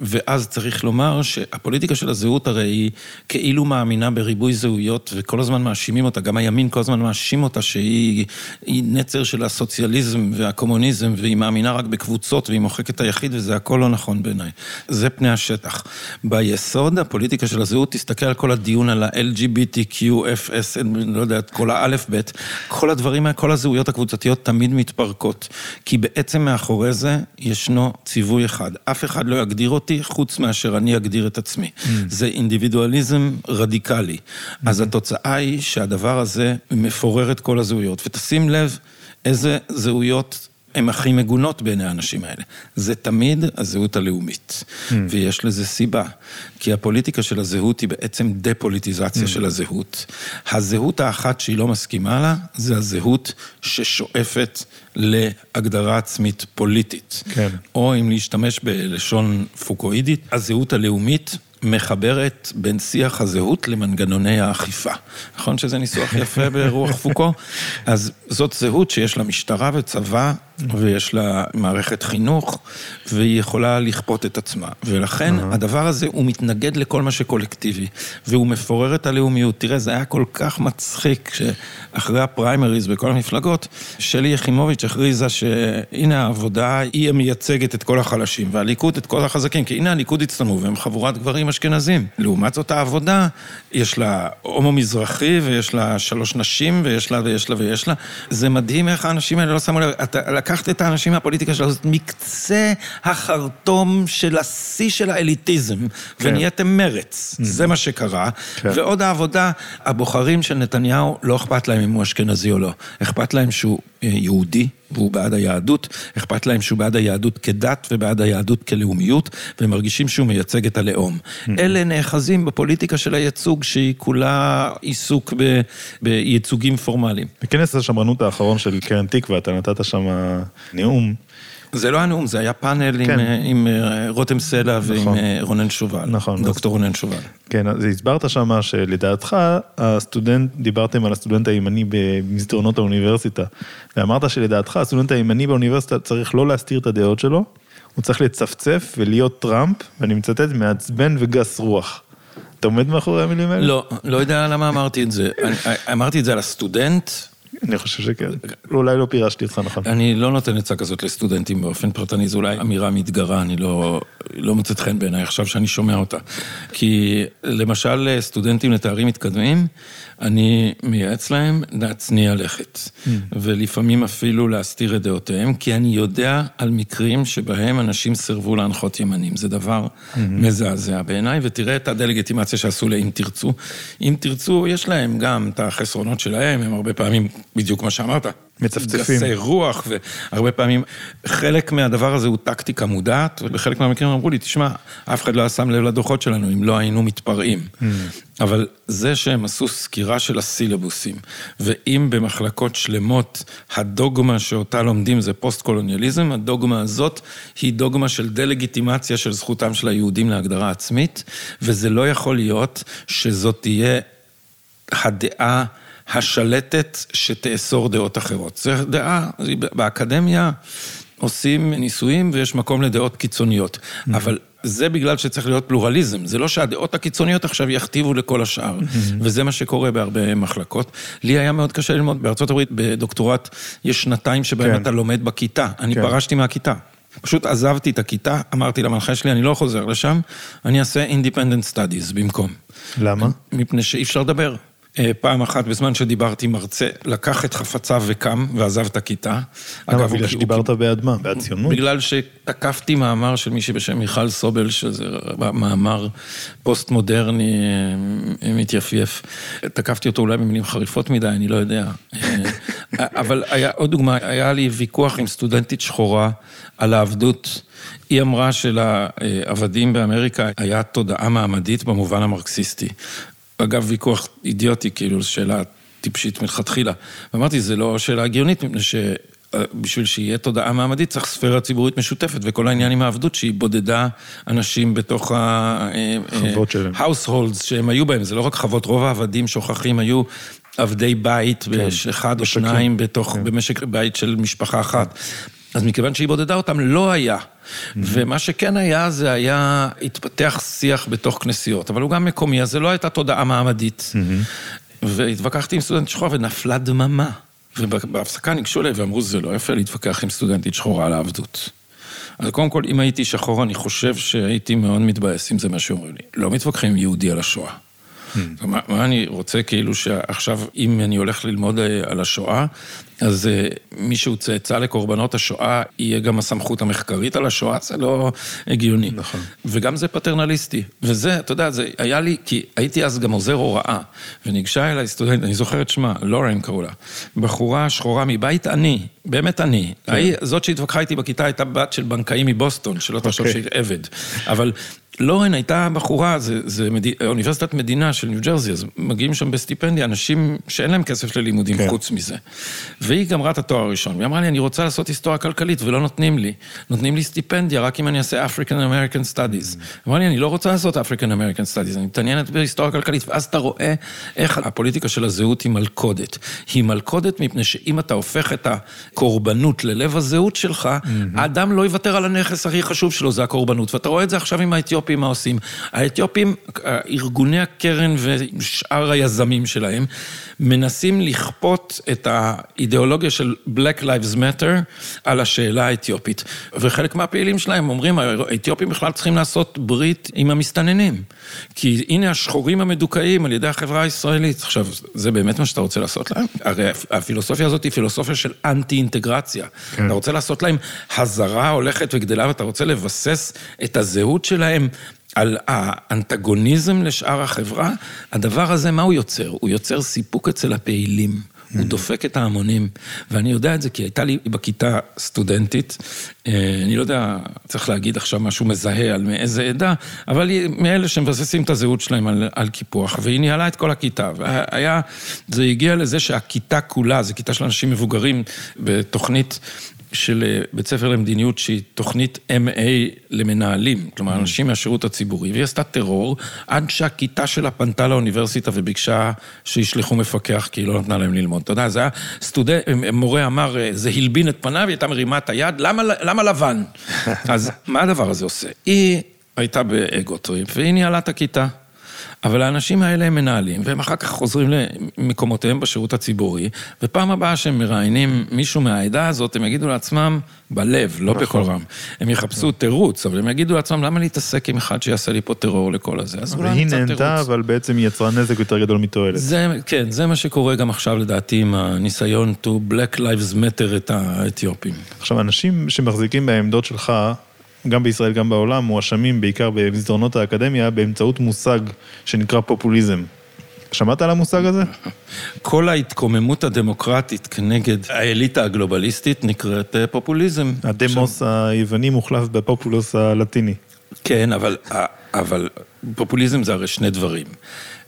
ואז צריך לומר שהפוליטיקה של הזהות הרי היא כאילו מאמינה בריבוי זהויות, וכל הזמן מאשימים אותה, גם הימין כל הזמן מאשים אותה שהיא נצר של הסוציאליזם והקומוניזם, והיא מאמינה רק בקבוצות, והיא מוחקת את היחיד, וזה הכל לא נכון בעיניי. זה פני השטח. ביסוד, הפוליטיקה של הזהות, תסתכל על כל הדיון על ה-LGBTQFS, אני לא יודע, כל האלף-בית, כל הדברים, כל הזהויות הקבוצתיות תמיד מתפרקות. כי בעצם מאחורי זה ישנו ציווי אחד. אף אחד לא יגדיר אותי חוץ מאשר אני אגדיר את עצמי. Mm. זה אינדיבידואליזם רדיקלי. Mm-hmm. אז התוצאה היא שהדבר הזה מפורר את כל הזהויות. ותשים לב איזה זהויות הן הכי מגונות בעיני האנשים האלה. זה תמיד הזהות הלאומית, mm. ויש לזה סיבה. כי הפוליטיקה של הזהות היא בעצם דה-פוליטיזציה mm. של הזהות. הזהות האחת שהיא לא מסכימה לה, זה הזהות ששואפת להגדרה עצמית פוליטית. כן. או אם להשתמש בלשון פוקואידית, הזהות הלאומית מחברת בין שיח הזהות למנגנוני האכיפה. נכון שזה ניסוח יפה ברוח פוקו? אז זאת זהות שיש לה משטרה וצבא, ויש לה מערכת חינוך, והיא יכולה לכפות את עצמה. ולכן הדבר הזה, הוא מתנגד לכל מה שקולקטיבי, והוא מפורר את הלאומיות. תראה, זה היה כל כך מצחיק, שאחרי הפריימריז בכל המפלגות, שלי יחימוביץ' הכריזה שהנה העבודה, היא המייצגת את כל החלשים, והליכוד את כל החזקים, כי הנה הליכוד הצטלמו, והם חבורת גברים אשכנזים. לעומת זאת העבודה, יש לה הומו מזרחי, ויש לה שלוש נשים, ויש לה ויש לה ויש לה. זה מדהים איך האנשים האלה לא שמו לב. לקחת את האנשים מהפוליטיקה שלו, זאת מקצה החרטום של השיא של האליטיזם, כן. ונהייתם מרץ. Mm-hmm. זה מה שקרה. כן. ועוד העבודה, הבוחרים של נתניהו, לא אכפת להם אם הוא אשכנזי או לא. אכפת להם שהוא אה, יהודי, והוא בעד היהדות, אכפת להם שהוא בעד היהדות כדת ובעד היהדות כלאומיות, והם מרגישים שהוא מייצג את הלאום. Mm-hmm. אלה נאחזים בפוליטיקה של הייצוג, שהיא כולה עיסוק ב, בייצוגים פורמליים. בכנס השמרנות האחרון של קרן תקווה, אתה נתת שם נאום. זה לא הנאום, זה היה פאנל כן. עם, עם אה, רותם סלע נכון. ועם אה, רונן שובל, נכון, דוקטור אז... רונן שובל. כן, אז הסברת שם שלדעתך, הסטודנט, דיברתם על הסטודנט הימני במסדרונות האוניברסיטה, ואמרת שלדעתך הסטודנט הימני באוניברסיטה צריך לא להסתיר את הדעות שלו, הוא צריך לצפצף ולהיות טראמפ, ואני מצטט, מעצבן וגס רוח. אתה עומד מאחורי המילים האלה? לא, לא יודע למה אמרתי את זה. אמרתי את זה על הסטודנט. אני חושב שכן. אולי לא פירשתי אותך נכון. אני לא נותן עצה כזאת לסטודנטים באופן פרטני, זו אולי אמירה מתגרה, אני לא, לא מוצאת חן בעיניי עכשיו שאני שומע אותה. כי למשל סטודנטים לתארים מתקדמים, אני מייעץ להם להצניע לכת, mm. ולפעמים אפילו להסתיר את דעותיהם, כי אני יודע על מקרים שבהם אנשים סירבו להנחות ימנים. זה דבר mm-hmm. מזעזע בעיניי, ותראה את הדה-לגיטימציה שעשו ל"אם תרצו". אם תרצו, יש להם גם את החסרונות שלהם, הם הרבה פעמים, בדיוק מה שאמרת. מצפצפים. גסי רוח, והרבה פעמים, חלק מהדבר הזה הוא טקטיקה מודעת, ובחלק מהמקרים אמרו לי, תשמע, אף אחד לא היה שם לב לדוחות שלנו אם לא היינו מתפרעים. אממ. אבל זה שהם עשו סקירה של הסילבוסים, ואם במחלקות שלמות הדוגמה שאותה לומדים זה פוסט-קולוניאליזם, הדוגמה הזאת היא דוגמה של דה-לגיטימציה של זכותם של היהודים להגדרה עצמית, וזה לא יכול להיות שזאת תהיה הדעה השלטת שתאסור דעות אחרות. זו דעה, באקדמיה עושים ניסויים ויש מקום לדעות קיצוניות, mm-hmm. אבל זה בגלל שצריך להיות פלורליזם, זה לא שהדעות הקיצוניות עכשיו יכתיבו לכל השאר, mm-hmm. וזה מה שקורה בהרבה מחלקות. לי היה מאוד קשה ללמוד, בארצות הברית בדוקטורט יש שנתיים שבהם כן. אתה לומד בכיתה, אני כן. פרשתי מהכיתה. פשוט עזבתי את הכיתה, אמרתי למנחה שלי, אני לא חוזר לשם, אני אעשה Independent Studies במקום. למה? מפני שאי אפשר לדבר. אה, פעם אחת, בזמן שדיברתי עם מרצה, לקח את חפציו וקם ועזב את הכיתה. למה? בגלל שדיברת בעד מה? בעד ציונות? בגלל שתקפתי מאמר של מישהי בשם מיכל סובל, שזה מאמר פוסט-מודרני אה, מתייפייף. תקפתי אותו אולי במילים חריפות מדי, אני לא יודע. אה, אבל היה עוד דוגמה, היה לי ויכוח עם סטודנטית שחורה על העבדות. היא אמרה שלעבדים באמריקה היה תודעה מעמדית במובן המרקסיסטי. אגב, ויכוח אידיוטי, כאילו, שאלה טיפשית מלכתחילה. ואמרתי, זו לא שאלה הגיונית, מפני שבשביל שיהיה תודעה מעמדית צריך ספירה ציבורית משותפת, וכל העניין עם העבדות שהיא בודדה אנשים בתוך ה-households אה, שהם היו בהם, זה לא רק חוות, רוב העבדים שוכחים היו עבדי בית, כן. אחד או שניים בתוך, כן. במשק בית של משפחה אחת. אז מכיוון שהיא בודדה אותם, לא היה. Mm-hmm. ומה שכן היה, זה היה, התפתח שיח בתוך כנסיות, אבל הוא גם מקומי, אז זה לא הייתה תודעה מעמדית. Mm-hmm. והתווכחתי עם סטודנט שחור ונפלה דממה. ובהפסקה ניגשו אליי ואמרו, זה לא יפה להתווכח עם סטודנטית שחורה על העבדות. אז קודם כל, אם הייתי שחור, אני חושב שהייתי מאוד מתבאס עם זה מה שאומרים לי. לא מתווכחים עם יהודי על השואה. Hmm. מה, מה אני רוצה כאילו שעכשיו, אם אני הולך ללמוד אה, על השואה, אז אה, מי שהוא צאצא לקורבנות השואה, יהיה גם הסמכות המחקרית על השואה, זה לא הגיוני. נכון. וגם זה פטרנליסטי. וזה, אתה יודע, זה היה לי, כי הייתי אז גם עוזר הוראה, וניגשה אליי סטודנט, אני זוכר את שמה, לורן קראו לה, בחורה שחורה מבית עני, באמת עני. כן. זאת שהתווכחה איתי בכיתה הייתה בת של בנקאי מבוסטון, שלא תחשוב okay. אוקיי. שהיא עבד. אבל לורן הייתה בחורה, זה, זה מד... אוניברסיטת מדינה של ניו ג'רזי, אז מגיעים שם בסטיפנדיה אנשים שאין להם כסף ללימודים כן. חוץ מזה. והיא גמרה את התואר הראשון, והיא אמרה לי, אני רוצה לעשות היסטוריה כלכלית ולא נותנים לי. נותנים לי סטיפנדיה רק אם אני אעשה African American Studies. Mm. אמרה לי, אני לא רוצה לעשות African American Studies, אני מתעניינת בהיסטוריה כלכלית, ואז אתה רואה איך הפוליטיקה של הזהות היא מלכודת. היא מלכודת מפני שאם אתה הופך את הקורבנות ללב הזהות שלך, mm-hmm. האדם לא יוותר על הנכס הכי חשוב שלו, זה הקורבנות. ואתה רואה את זה עכשיו עם האתיופים, מה עושים. האתיופים, ארגוני הקרן ושאר היזמים שלהם, מנסים לכפות את האידיאולוגיה של Black Lives Matter על השאלה האתיופית. וחלק מהפעילים שלהם אומרים, האתיופים בכלל צריכים לעשות ברית עם המסתננים. כי הנה השחורים המדוכאים על ידי החברה הישראלית. עכשיו, זה באמת מה שאתה רוצה לעשות להם? הרי הפילוסופיה הזאת היא פילוסופיה של אנטי-אינטגרציה. כן. אתה רוצה לעשות להם הזרה הולכת וגדלה ואתה רוצה לבסס את הזהות שלהם על האנטגוניזם לשאר החברה, הדבר הזה, מה הוא יוצר? הוא יוצר סיפוק אצל הפעילים. הוא mm. דופק את ההמונים, ואני יודע את זה כי הייתה לי בכיתה סטודנטית, אה, אני לא יודע, צריך להגיד עכשיו משהו מזהה על מאיזה עדה, אבל היא מאלה שמבססים את הזהות שלהם על, על קיפוח, והיא ניהלה את כל הכיתה, והיה, זה הגיע לזה שהכיתה כולה, זו כיתה של אנשים מבוגרים בתוכנית של אה, בית ספר למדיניות שהיא תוכנית MA למנהלים, כלומר mm. אנשים מהשירות הציבורי, והיא עשתה טרור עד שהכיתה שלה פנתה לאוניברסיטה וביקשה שישלחו מפקח כי היא לא נתנה להם ללמוד. אתה יודע, זה היה סטודנט, מורה אמר, אה, זה הלבין את פניו, היא הייתה מרימה את היד, למה, למה לבן? אז מה הדבר הזה עושה? היא הייתה ב ego trip והיא ניהלה את הכיתה. אבל האנשים האלה הם מנהלים, והם אחר כך חוזרים למקומותיהם בשירות הציבורי, ופעם הבאה שהם מראיינים מישהו מהעדה הזאת, הם יגידו לעצמם, בלב, לא נכון. בקול רם. הם יחפשו תירוץ, אבל הם יגידו לעצמם, למה להתעסק עם אחד שיעשה לי פה טרור לכל הזה? אז אולי נמצא תירוץ. והיא נהנתה, אבל בעצם יצרה נזק יותר גדול מתועלת. זה, כן, זה מה שקורה גם עכשיו לדעתי עם הניסיון to black lives matter את האתיופים. עכשיו, אנשים שמחזיקים בעמדות שלך, גם בישראל, גם בעולם, מואשמים בעיקר במסדרונות האקדמיה באמצעות מושג שנקרא פופוליזם. שמעת על המושג הזה? כל ההתקוממות הדמוקרטית כנגד האליטה הגלובליסטית נקראת אה, פופוליזם. הדמוס היווני מוחלף בפופולוס הלטיני. כן, אבל, אבל פופוליזם זה הרי שני דברים.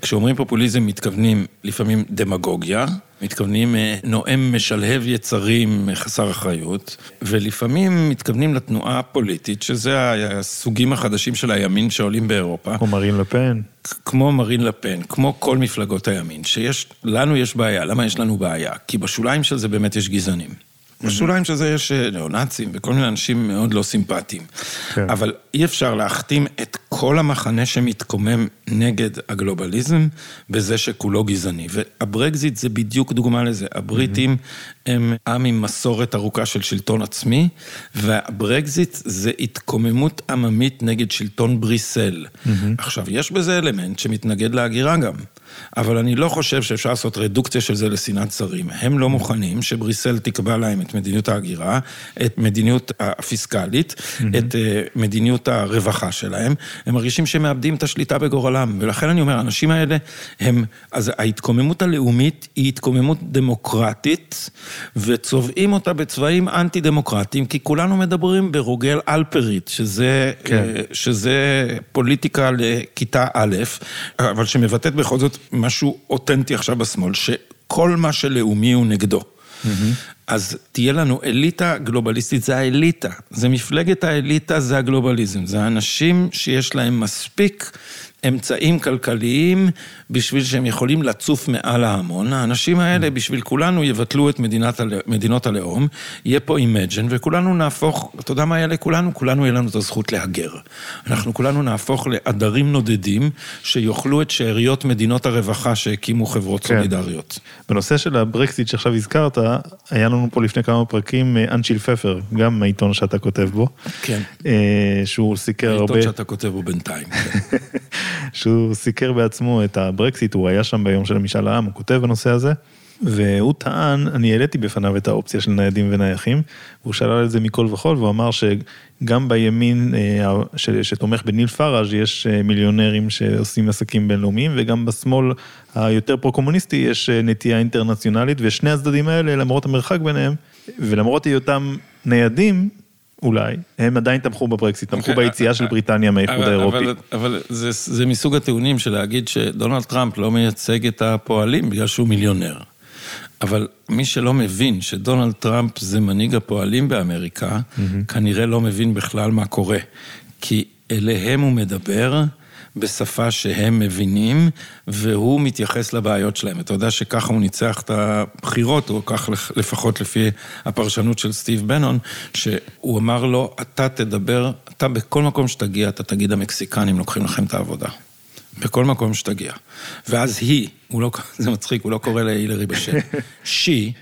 כשאומרים פופוליזם מתכוונים לפעמים דמגוגיה, מתכוונים אה, נואם משלהב יצרים חסר אחריות, ולפעמים מתכוונים לתנועה הפוליטית, שזה הסוגים החדשים של הימין שעולים באירופה. כמו מרין לפן. כמו מרין לפן, כמו כל מפלגות הימין, שיש, לנו יש בעיה. למה יש לנו בעיה? כי בשוליים של זה באמת יש גזענים. בשוליים של זה יש אה, ניאו-נאצים וכל מיני אנשים מאוד לא סימפטיים. כן. אבל אי אפשר להכתים את כל המחנה שמתקומם נגד הגלובליזם בזה שכולו גזעני. והברקזיט זה בדיוק דוגמה לזה. הבריטים הם עם עם מסורת ארוכה של שלטון עצמי, והברקזיט זה התקוממות עממית נגד שלטון בריסל. עכשיו, יש בזה אלמנט שמתנגד להגירה גם. אבל אני לא חושב שאפשר לעשות רדוקציה של זה לשנאת זרים. הם לא מוכנים שבריסל תקבע להם את מדיניות ההגירה, את מדיניות הפיסקלית, mm-hmm. את אה, מדיניות הרווחה שלהם. הם מרגישים שהם מאבדים את השליטה בגורלם. ולכן אני אומר, האנשים האלה הם... אז ההתקוממות הלאומית היא התקוממות דמוקרטית, וצובעים אותה בצבעים אנטי-דמוקרטיים, כי כולנו מדברים ברוגל אלפרית, שזה, כן. אה, שזה פוליטיקה לכיתה א', אבל שמבטאת בכל זאת משהו אותנטי עכשיו בשמאל, שכל מה שלאומי הוא נגדו. Mm-hmm. אז תהיה לנו אליטה גלובליסטית, זה האליטה. זה מפלגת האליטה, זה הגלובליזם. זה האנשים שיש להם מספיק אמצעים כלכליים בשביל שהם יכולים לצוף מעל ההמון. האנשים האלה, בשביל כולנו, יבטלו את מדינת, מדינות הלאום, יהיה פה Imagine, וכולנו נהפוך, אתה יודע מה יהיה לכולנו? כולנו יהיה לנו את הזכות להגר. אנחנו כולנו נהפוך לעדרים נודדים, שיאכלו את שאריות מדינות הרווחה שהקימו חברות כן. סולידריות. בנושא של הברקסיט שעכשיו הזכרת, היה לנו פה לפני כמה פרקים אה, אנשיל פפר, גם העיתון שאתה כותב בו. כן. אה, שהוא סיקר הרבה... העיתון שאתה כותב בו בינתיים. כן. שהוא סיקר בעצמו את הברקסיט, הוא היה שם ביום של המשאל העם, הוא כותב בנושא הזה, והוא טען, אני העליתי בפניו את האופציה של ניידים ונייחים, והוא שאל את זה מכל וכול, והוא אמר שגם בימין אה, שתומך בניל פראז' יש אה, מיליונרים שעושים עסקים בינלאומיים, וגם בשמאל היותר פרו-קומוניסטי יש אה, נטייה אינטרנציונלית, ושני הצדדים האלה, למרות המרחק ביניהם, ולמרות היותם ניידים, אולי, הם עדיין תמכו בברקסיט, תמכו okay, אוקיי, ביציאה של בריטניה מהאיחוד האירופי. אבל, אבל זה, זה מסוג הטיעונים של להגיד שדונלד טראמפ לא מייצג את הפועלים בגלל שהוא מיליונר. אבל מי שלא מבין שדונלד טראמפ זה מנהיג הפועלים באמריקה, mm-hmm. כנראה לא מבין בכלל מה קורה. כי אליהם הוא מדבר, בשפה שהם מבינים, והוא מתייחס לבעיות שלהם. אתה יודע שככה הוא ניצח את הבחירות, או כך לפחות לפי הפרשנות של סטיב בנון, שהוא אמר לו, אתה תדבר, אתה בכל מקום שתגיע, אתה תגיד המקסיקנים לוקחים לכם את העבודה. בכל מקום שתגיע. ואז היא, הוא לא, זה מצחיק, הוא לא קורא להילרי בשם, שי,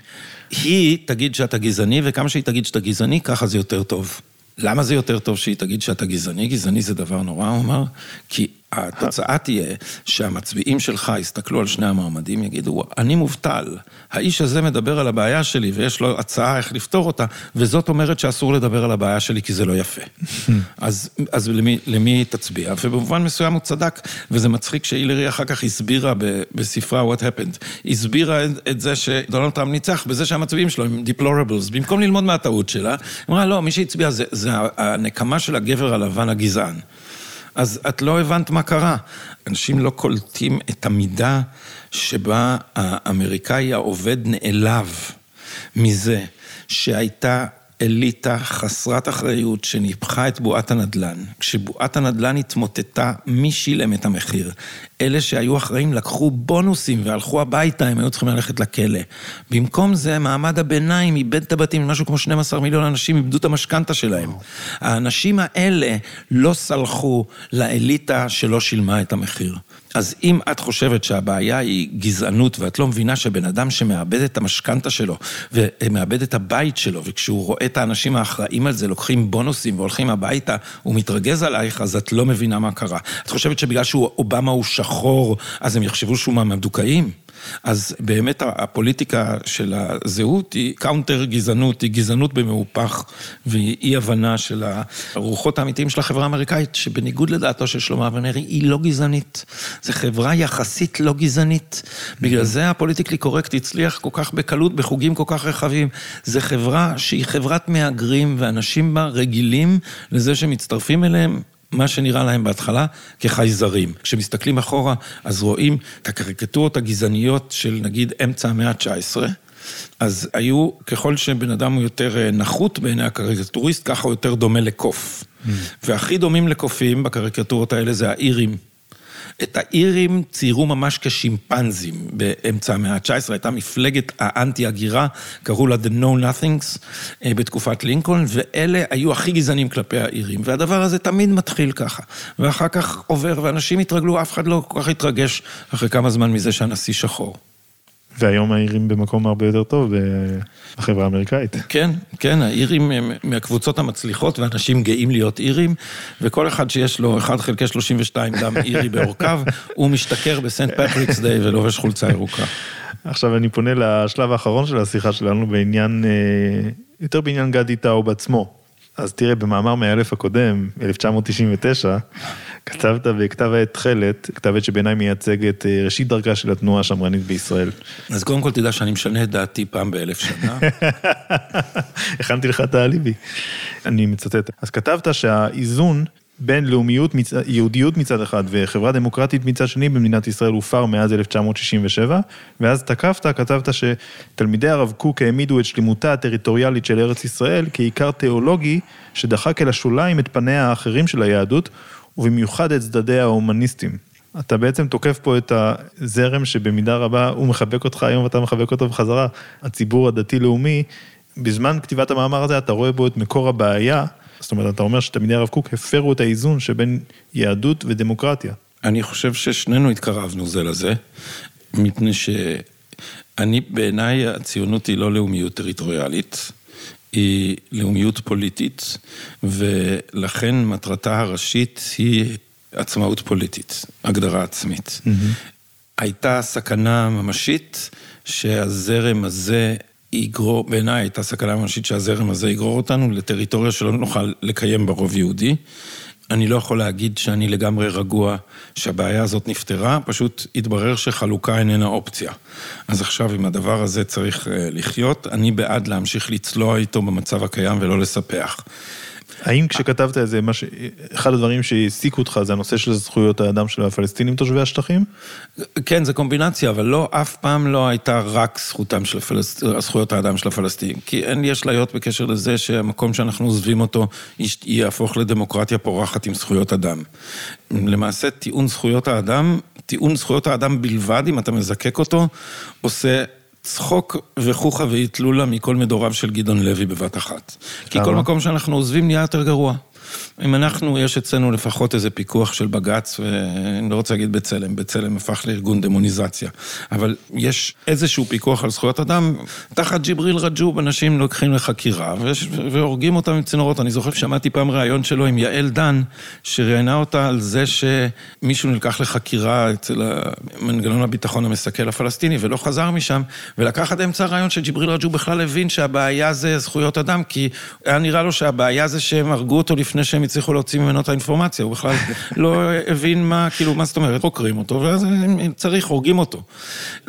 היא תגיד שאתה גזעני, וכמה שהיא תגיד שאתה גזעני, ככה זה יותר טוב. למה זה יותר טוב שהיא תגיד שאתה גזעני? גזעני זה דבר נורא, הוא אמר, כי התוצאה תהיה שהמצביעים שלך יסתכלו על שני המועמדים, יגידו, אני מובטל, האיש הזה מדבר על הבעיה שלי ויש לו הצעה איך לפתור אותה, וזאת אומרת שאסור לדבר על הבעיה שלי כי זה לא יפה. אז, אז למי, למי תצביע? ובמובן מסוים הוא צדק, וזה מצחיק שהילרי אחר כך הסבירה בספרה What Happened, הסבירה את, את זה שדונלד טראמפ ניצח בזה שהמצביעים שלו הם deplorables, במקום ללמוד מהטעות שלה, אמרה, לא, מי שהצביע זה, זה הנקמה של הגבר הלבן הגזען. אז את לא הבנת מה קרה. אנשים לא קולטים את המידה שבה האמריקאי העובד נעלב מזה שהייתה אליטה חסרת אחריות שניפחה את בועת הנדל"ן. כשבועת הנדל"ן התמוטטה, מי שילם את המחיר? אלה שהיו אחראים לקחו בונוסים והלכו הביתה, הם היו צריכים ללכת לכלא. במקום זה, מעמד הביניים איבד את הבתים, משהו כמו 12 מיליון אנשים איבדו את המשכנתה שלהם. האנשים האלה לא סלחו לאליטה שלא שילמה את המחיר. אז אם את חושבת שהבעיה היא גזענות ואת לא מבינה שבן אדם שמאבד את המשכנתה שלו ומאבד את הבית שלו וכשהוא רואה את האנשים האחראים על זה לוקחים בונוסים והולכים הביתה, הוא מתרגז עלייך, אז את לא מבינה מה קרה. את חושבת שבגלל שאובמה הוא שחור, אז הם יחשבו שהוא מהמדוכאים? אז באמת הפוליטיקה של הזהות היא counter גזענות, היא גזענות במהופך, והיא אי הבנה של הרוחות האמיתיים של החברה האמריקאית, שבניגוד לדעתו של שלמה אבנרי, היא לא גזענית. זו חברה יחסית לא גזענית. בגלל זה ה politically correct הצליח כל כך בקלות, בחוגים כל כך רחבים. זו חברה שהיא חברת מהגרים, ואנשים בה רגילים לזה שמצטרפים אליהם מה שנראה להם בהתחלה כחייזרים. כשמסתכלים אחורה, אז רואים את הקריקטורות הגזעניות של נגיד אמצע המאה ה-19. אז היו, ככל שבן אדם הוא יותר אה, נחות בעיני הקריקטוריסט, ככה הוא יותר דומה לקוף. Mm. והכי דומים לקופים בקריקטורות האלה זה האירים. את האירים ציירו ממש כשימפנזים באמצע המאה ה-19, הייתה מפלגת האנטי-הגירה, קראו לה The No Nothings אה, בתקופת לינקולן, ואלה היו הכי גזענים כלפי האירים, והדבר הזה תמיד מתחיל ככה. ואחר כך עובר, ואנשים התרגלו, אף אחד לא כל כך התרגש אחרי כמה זמן מזה שהנשיא שחור. והיום האירים במקום הרבה יותר טוב בחברה האמריקאית. כן, כן, האירים הם מהקבוצות המצליחות, ואנשים גאים להיות אירים, וכל אחד שיש לו 1 חלקי 32 דם אירי בעורקיו, הוא משתכר ב Saint Patrick's Day ולובש חולצה ירוקה. עכשיו אני פונה לשלב האחרון של השיחה שלנו בעניין, אה, יותר בעניין גדי טאוב בעצמו. אז תראה, במאמר מהאלף הקודם, 1999, כתבת בכתב העת תכלת, כתב עת שבעיניי מייצג את אה, ראשית דרכה של התנועה השמרנית בישראל. אז קודם כל תדע שאני משנה את דעתי פעם באלף שנה. הכנתי לך את האליבי. אני מצטט. אז כתבת שהאיזון בין לאומיות, מצ... יהודיות מצד אחד וחברה דמוקרטית מצד שני במדינת ישראל הופר מאז 1967, ואז תקפת, כתבת שתלמידי הרב קוק העמידו את שלמותה הטריטוריאלית של ארץ ישראל כעיקר תיאולוגי שדחק אל השוליים את פניה האחרים של היהדות, ובמיוחד את צדדיה ההומניסטיים. אתה בעצם תוקף פה את הזרם שבמידה רבה הוא מחבק אותך היום ואתה מחבק אותו בחזרה. הציבור הדתי-לאומי, בזמן כתיבת המאמר הזה אתה רואה בו את מקור הבעיה, זאת אומרת, אתה אומר שתלמידי הרב קוק הפרו את האיזון שבין יהדות ודמוקרטיה. אני חושב ששנינו התקרבנו זה לזה, מפני שאני, בעיניי הציונות היא לא לאומיות טריטוריאלית, היא לאומיות פוליטית, ולכן מטרתה הראשית היא עצמאות פוליטית, הגדרה עצמית. Mm-hmm. הייתה סכנה ממשית שהזרם הזה יגרור, בעיניי הייתה סכנה ממשית שהזרם הזה יגרור אותנו לטריטוריה שלא נוכל לקיים ברוב יהודי. אני לא יכול להגיד שאני לגמרי רגוע שהבעיה הזאת נפתרה, פשוט התברר שחלוקה איננה אופציה. אז עכשיו עם הדבר הזה צריך אה, לחיות, אני בעד להמשיך לצלוע איתו במצב הקיים ולא לספח. האם כשכתבת את זה, ש... אחד הדברים שהעסיקו אותך זה הנושא של זכויות האדם של הפלסטינים תושבי השטחים? כן, זה קומבינציה, אבל לא, אף פעם לא הייתה רק זכותם של הפלסט... זכויות האדם של הפלסטינים. כי אין לי אשליות בקשר לזה שהמקום שאנחנו עוזבים אותו יהפוך לדמוקרטיה פורחת עם זכויות אדם. למעשה, טיעון זכויות האדם, טיעון זכויות האדם בלבד, אם אתה מזקק אותו, עושה צחוק וחוכה ואיטלולה מכל מדוריו של גדעון לוי בבת אחת. כי כל מקום שאנחנו עוזבים נהיה יותר גרוע. אם אנחנו, יש אצלנו לפחות איזה פיקוח של בג"ץ, ואני לא רוצה להגיד בצלם, בצלם הפך לארגון דמוניזציה, אבל יש איזשהו פיקוח על זכויות אדם, תחת ג'יבריל רג'וב אנשים לוקחים לחקירה והורגים אותם עם צינורות. אני זוכר ששמעתי פעם ראיון שלו עם יעל דן, שראיינה אותה על זה שמישהו נלקח לחקירה אצל מנגנון הביטחון המסכל הפלסטיני ולא חזר משם, ולקח עד אמצע הרעיון שג'יבריל רג'וב בכלל הבין שהבעיה זה זכויות אדם, כי היה נראה לו שהבעיה זה שהם הרגו אותו. לפני שהם הצליחו להוציא ממנו את האינפורמציה, הוא בכלל לא הבין מה, כאילו, מה זאת אומרת, חוקרים אותו, ואז צריך, הורגים אותו.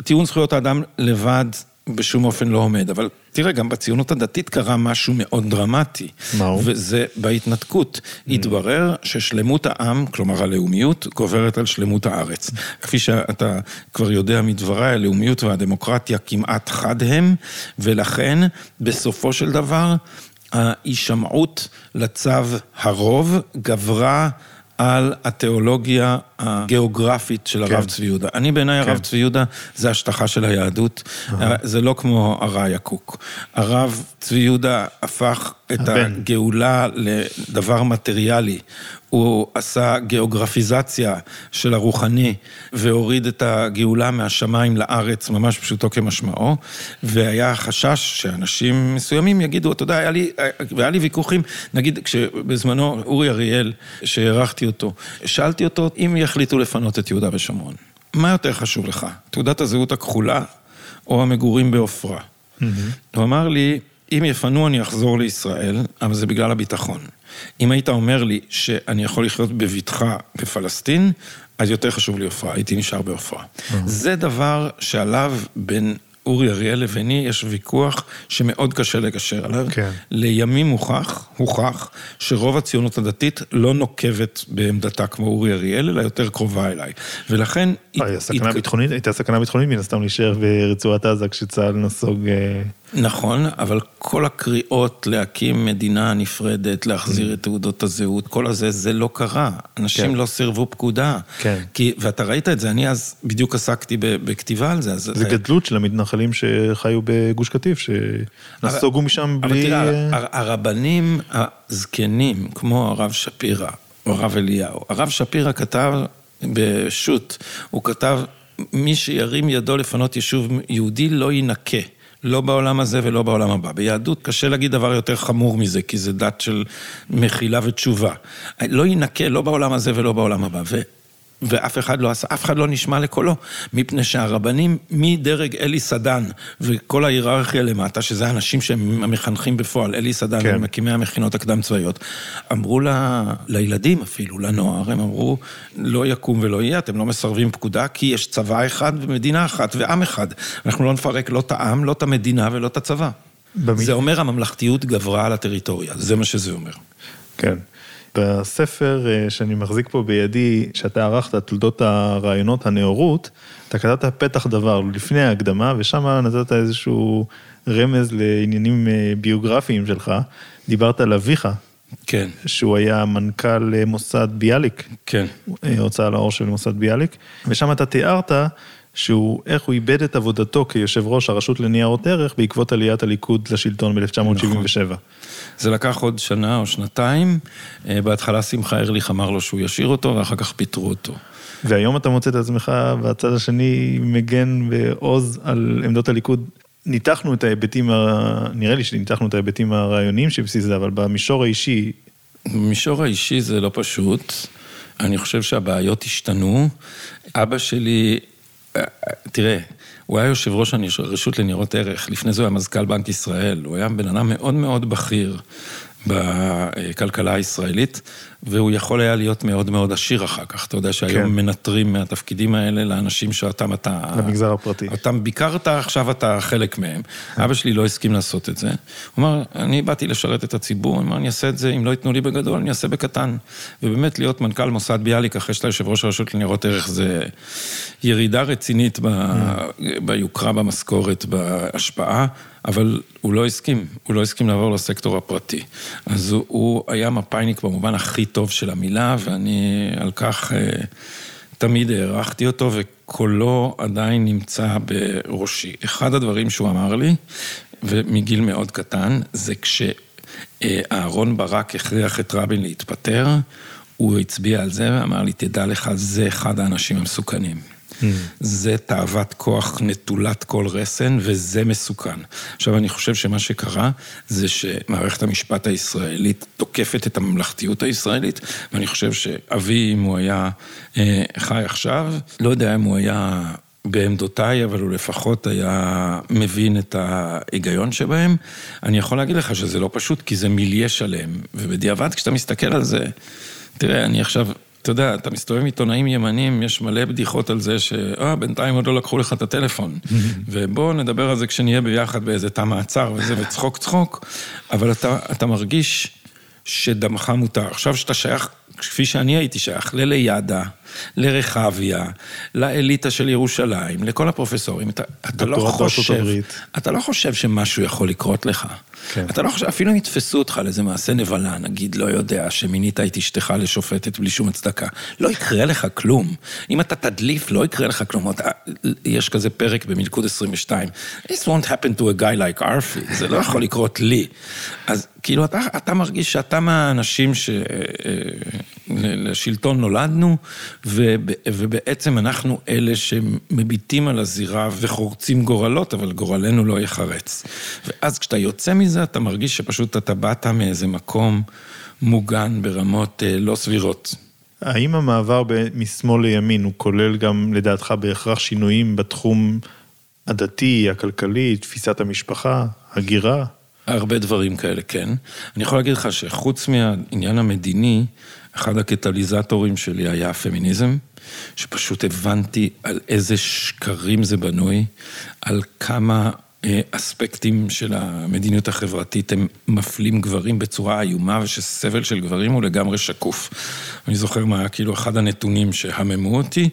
טיעון זכויות האדם לבד בשום אופן לא עומד, אבל תראה, גם בציונות הדתית קרה משהו מאוד דרמטי. מהו? וזה בהתנתקות. Mm. התברר ששלמות העם, כלומר הלאומיות, גוברת על שלמות הארץ. כפי שאתה כבר יודע מדבריי, הלאומיות והדמוקרטיה כמעט חד הם, ולכן, בסופו של דבר, ההישמעות לצו הרוב גברה על התיאולוגיה הגיאוגרפית של הרב כן. צבי יהודה. אני בעיניי כן. הרב צבי יהודה זה השטחה של היהדות, זה לא כמו הראיה קוק. הרב צבי יהודה הפך את הבן. הגאולה לדבר מטריאלי. הוא עשה גיאוגרפיזציה של הרוחני והוריד את הגאולה מהשמיים לארץ, ממש פשוטו כמשמעו, והיה חשש שאנשים מסוימים יגידו, אתה יודע, היה לי, והיה לי ויכוחים, נגיד כשבזמנו אורי אריאל, שהערכתי אותו, שאלתי אותו אם יחליטו לפנות את יהודה ושומרון, מה יותר חשוב לך, תעודת הזהות הכחולה או המגורים בעופרה? Mm-hmm. הוא אמר לי, אם יפנו אני אחזור לישראל, אבל זה בגלל הביטחון. אם היית אומר לי שאני יכול לחיות בבטחה בפלסטין, אז יותר חשוב לי עופרה, הייתי נשאר בעופרה. זה דבר שעליו בין אורי אריאל לביני יש ויכוח שמאוד קשה לגשר עליו. כן. לימים הוכח, הוכח, שרוב הציונות הדתית לא נוקבת בעמדתה כמו אורי אריאל, אלא יותר קרובה אליי. ולכן... הייתה סכנה ביטחונית, הייתה סכנה ביטחונית מן הסתם להישאר ברצועת עזה כשצה"ל נסוג... נכון, אבל כל הקריאות להקים מדינה נפרדת, להחזיר את תעודות הזהות, כל הזה, זה לא קרה. אנשים כן. לא סירבו פקודה. כן. כי, ואתה ראית את זה, אני אז בדיוק עסקתי בכתיבה על זה. זה זה גדלות של המתנחלים שחיו בגוש קטיף, שנסוגו משם בלי... אבל תראה, הרבנים הזקנים, כמו הרב שפירא, או הרב אליהו, הרב שפירא כתב בשו"ת, הוא כתב, מי שירים ידו לפנות יישוב יהודי לא יינקה. לא בעולם הזה ולא בעולם הבא. ביהדות קשה להגיד דבר יותר חמור מזה, כי זה דת של מחילה ותשובה. לא יינקה לא בעולם הזה ולא בעולם הבא. ואף אחד לא עשה, אף אחד לא נשמע לקולו, מפני שהרבנים מדרג אלי סדן וכל ההיררכיה למטה, שזה האנשים שהם המחנכים בפועל, אלי סדן, כן. מקימי המכינות הקדם צבאיות, אמרו ל, לילדים אפילו, לנוער, הם אמרו, לא יקום ולא יהיה, אתם לא מסרבים פקודה, כי יש צבא אחד ומדינה אחת ועם אחד. אנחנו לא נפרק לא את העם, לא את המדינה ולא את הצבא. במי... זה אומר הממלכתיות גברה על הטריטוריה, זה מה שזה אומר. כן. בספר אה, שאני מחזיק פה בידי, שאתה ערכת, תולדות הרעיונות הנאורות, אתה כתבת פתח דבר לפני ההקדמה, ושם נתת איזשהו רמז לעניינים אה, ביוגרפיים שלך. דיברת על אביך, כן. שהוא היה מנכ"ל אה, מוסד ביאליק, כן. אה, הוצאה לאור של מוסד ביאליק, ושם אתה תיארת שהוא, איך הוא איבד את עבודתו כיושב ראש הרשות לניירות ערך בעקבות עליית הליכוד לשלטון ב-1977. זה לקח עוד שנה או שנתיים, אה, בהתחלה שמחה ארליך אמר לו שהוא ישאיר אותו, ואחר כך פיטרו אותו. והיום אתה מוצא את עצמך בצד השני מגן בעוז על עמדות הליכוד. ניתחנו את ההיבטים, ה- נראה לי שניתחנו את ההיבטים הרעיוניים שבבסיס זה, אבל במישור האישי, במישור האישי זה לא פשוט. אני חושב שהבעיות השתנו. אבא שלי, תראה, הוא היה יושב ראש הרשות לניירות ערך, לפני זה הוא היה מזכ"ל בנק ישראל, הוא היה בן אדם מאוד מאוד בכיר בכלכלה הישראלית, והוא יכול היה להיות מאוד מאוד עשיר אחר כך. אתה יודע שהיום כן. מנטרים מהתפקידים האלה לאנשים שאותם אתה... למגזר הפרטי. אותם ביקרת, עכשיו אתה חלק מהם. אבא שלי לא הסכים לעשות את זה. הוא אמר, אני באתי לשרת את הציבור, הוא אמר, אני אעשה את זה, אם לא ייתנו לי בגדול, אני אעשה בקטן. ובאמת, להיות מנכ"ל מוסד ביאליק אחרי שאתה יושב ראש הרשות לניירות ערך, זה ירידה רצינית ב... ביוקרה, במשכורת, בהשפעה, אבל הוא לא הסכים, הוא לא הסכים לעבור לסקטור הפרטי. אז הוא, הוא היה מפאיניק במובן הכי טוב של המילה, ואני על כך... אה, תמיד הערכתי אותו וקולו עדיין נמצא בראשי. אחד הדברים שהוא אמר לי, ומגיל מאוד קטן, זה כשאהרון ברק הכריח את רבין להתפטר, הוא הצביע על זה ואמר לי, תדע לך, זה אחד האנשים המסוכנים. זה תאוות כוח נטולת כל רסן, וזה מסוכן. עכשיו, אני חושב שמה שקרה, זה שמערכת המשפט הישראלית תוקפת את הממלכתיות הישראלית, ואני חושב שאבי, אם הוא היה אה, חי עכשיו, לא יודע אם הוא היה... בעמדותיי, אבל הוא לפחות היה מבין את ההיגיון שבהם. אני יכול להגיד לך שזה לא פשוט, כי זה מיליה שלם, ובדיעבד כשאתה מסתכל על זה, תראה, אני עכשיו... אתה יודע, אתה מסתובב עם עיתונאים ימנים, יש מלא בדיחות על זה ש... אה, בינתיים עוד לא לקחו לך את הטלפון. ובואו נדבר על זה כשנהיה ביחד באיזה תא מעצר וזה, וצחוק צחוק, אבל אתה, אתה מרגיש שדמך מותר. עכשיו שאתה שייך, כפי שאני הייתי שייך, ללידע, לרחביה, לאליטה של ירושלים, לכל הפרופסורים, אתה, אתה לא חושב. אתה לא חושב שמשהו יכול לקרות לך. כן. אתה לא חושב, אפילו אם יתפסו אותך לאיזה מעשה נבלה, נגיד, לא יודע, שמינית את אשתך לשופטת בלי שום הצדקה, לא יקרה לך כלום. אם אתה תדליף, לא יקרה לך כלום. אתה, יש כזה פרק במלכוד 22, This won't happen to a guy like Arfie, זה לא יכול לקרות לי. אז כאילו, אתה, אתה מרגיש שאתה מהאנשים שלשלטון נולדנו, וב, ובעצם אנחנו אלה שמביטים על הזירה וחורצים גורלות, אבל גורלנו לא ייחרץ. ואז כשאתה יוצא מזה, אתה מרגיש שפשוט אתה באת מאיזה מקום מוגן ברמות אה, לא סבירות. האם המעבר משמאל לימין הוא כולל גם לדעתך בהכרח שינויים בתחום הדתי, הכלכלי, תפיסת המשפחה, הגירה? הרבה דברים כאלה, כן. אני יכול להגיד לך שחוץ מהעניין המדיני, אחד הקטליזטורים שלי היה הפמיניזם, שפשוט הבנתי על איזה שקרים זה בנוי, על כמה אספקטים של המדיניות החברתית הם מפלים גברים בצורה איומה, ושסבל של גברים הוא לגמרי שקוף. אני זוכר מה כאילו אחד הנתונים שהממו אותי,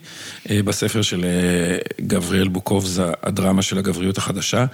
אה, בספר של אה, גבריאל בוקובזה, הדרמה של הגבריות החדשה,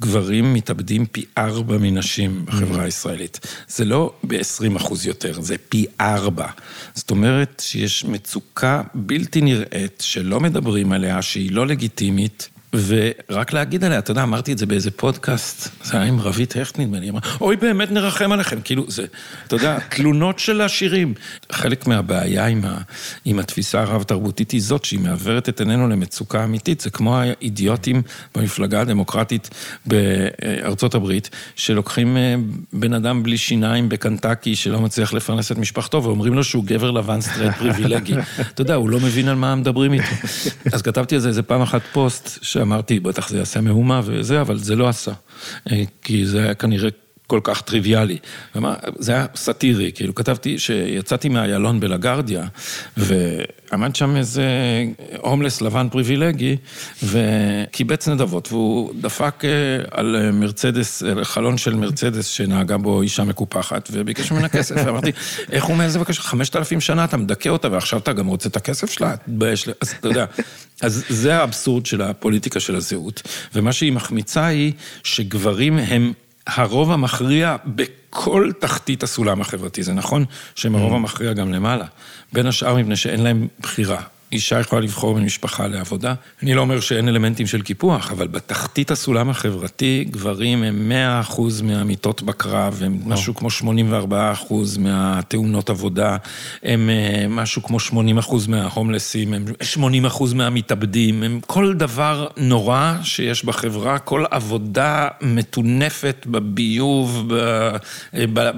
גברים מתאבדים פי ארבע מנשים בחברה הישראלית. זה לא ב-20 אחוז יותר, זה פי ארבע. זאת אומרת שיש מצוקה בלתי נראית, שלא מדברים עליה, שהיא לא לגיטימית. ורק להגיד עליה, אתה יודע, אמרתי את זה באיזה פודקאסט, זה היה עם רבית הכט נדמה לי, אמרה, אוי באמת נרחם עליכם, כאילו זה, אתה יודע, תלונות של השירים. חלק מהבעיה עם, ה, עם התפיסה הרב-תרבותית היא זאת, שהיא מעוורת את עינינו למצוקה אמיתית, זה כמו האידיוטים במפלגה הדמוקרטית בארצות הברית, שלוקחים אה, בן אדם בלי שיניים בקנטקי שלא מצליח לפרנס את משפחתו, ואומרים לו שהוא גבר לבן סטרייט פריבילגי. אתה יודע, הוא לא מבין על מה מדברים איתו. אז כתבתי על זה איזה פעם אחת פוסט, שאמרתי, בטח זה יעשה מהומה וזה, אבל זה לא עשה. אה, כי זה היה כנראה כל כך טריוויאלי. ומה, זה היה סאטירי, כאילו כתבתי שיצאתי מהיעלון בלגרדיה, ועמד שם איזה הומלס לבן פריבילגי, וקיבץ נדבות, והוא דפק אה, על מרצדס, על חלון של מרצדס שנהגה בו אישה מקופחת, וביקש ממנה כסף, ואמרתי, איך הוא מעז לבקש? חמשת אלפים שנה אתה מדכא אותה, ועכשיו אתה גם רוצה את הכסף שלה? תתבייש, לי." אז אתה יודע, אז זה האבסורד של הפוליטיקה של הזהות, ומה שהיא מחמיצה היא שגברים הם... הרוב המכריע בכל תחתית הסולם החברתי, זה נכון שהם הרוב המכריע גם למעלה, בין השאר מפני שאין להם בחירה. אישה יכולה לבחור בין משפחה לעבודה. אני לא אומר שאין אלמנטים של קיפוח, אבל בתחתית הסולם החברתי, גברים הם 100% מהמיטות בקרב, הם משהו כמו 84% מהתאונות עבודה, הם אה, משהו כמו 80% מההומלסים, הם 80% מהמתאבדים, הם כל דבר נורא שיש בחברה, כל עבודה מטונפת בביוב, אה,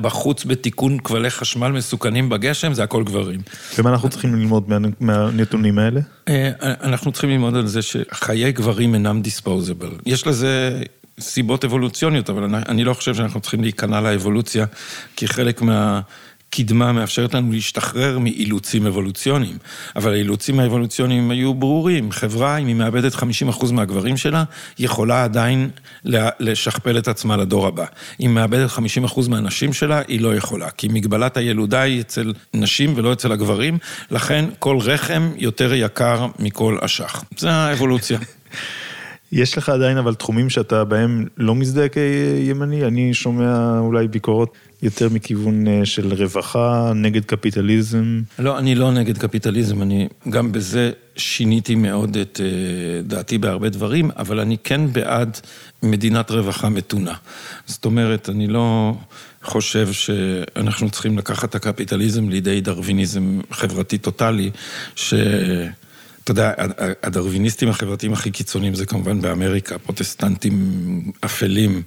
בחוץ בתיקון כבלי חשמל מסוכנים בגשם, זה הכל גברים. ומה אנחנו צריכים ללמוד מהנתונים? הנתונים האלה? אה, אנחנו צריכים ללמוד על זה שחיי גברים אינם דיספוזיבל. יש לזה סיבות אבולוציוניות, אבל אני לא חושב שאנחנו צריכים להיכנע לאבולוציה, כי חלק מה... קדמה מאפשרת לנו להשתחרר מאילוצים אבולוציוניים, אבל האילוצים האבולוציוניים היו ברורים. חברה, אם היא מאבדת 50% מהגברים שלה, יכולה עדיין לשכפל את עצמה לדור הבא. אם היא מאבדת 50% מהנשים שלה, היא לא יכולה, כי מגבלת הילודה היא אצל נשים ולא אצל הגברים, לכן כל רחם יותר יקר מכל אשך. זה האבולוציה. יש לך עדיין אבל תחומים שאתה בהם לא מזדהה כימני? אני שומע אולי ביקורות יותר מכיוון אה, של רווחה, נגד קפיטליזם. לא, אני לא נגד קפיטליזם, אני גם בזה שיניתי מאוד את אה, דעתי בהרבה דברים, אבל אני כן בעד מדינת רווחה מתונה. זאת אומרת, אני לא חושב שאנחנו צריכים לקחת את הקפיטליזם לידי דרוויניזם חברתי טוטאלי, ש... אתה יודע, הדרוויניסטים החברתיים הכי קיצוניים זה כמובן באמריקה, פרוטסטנטים אפלים,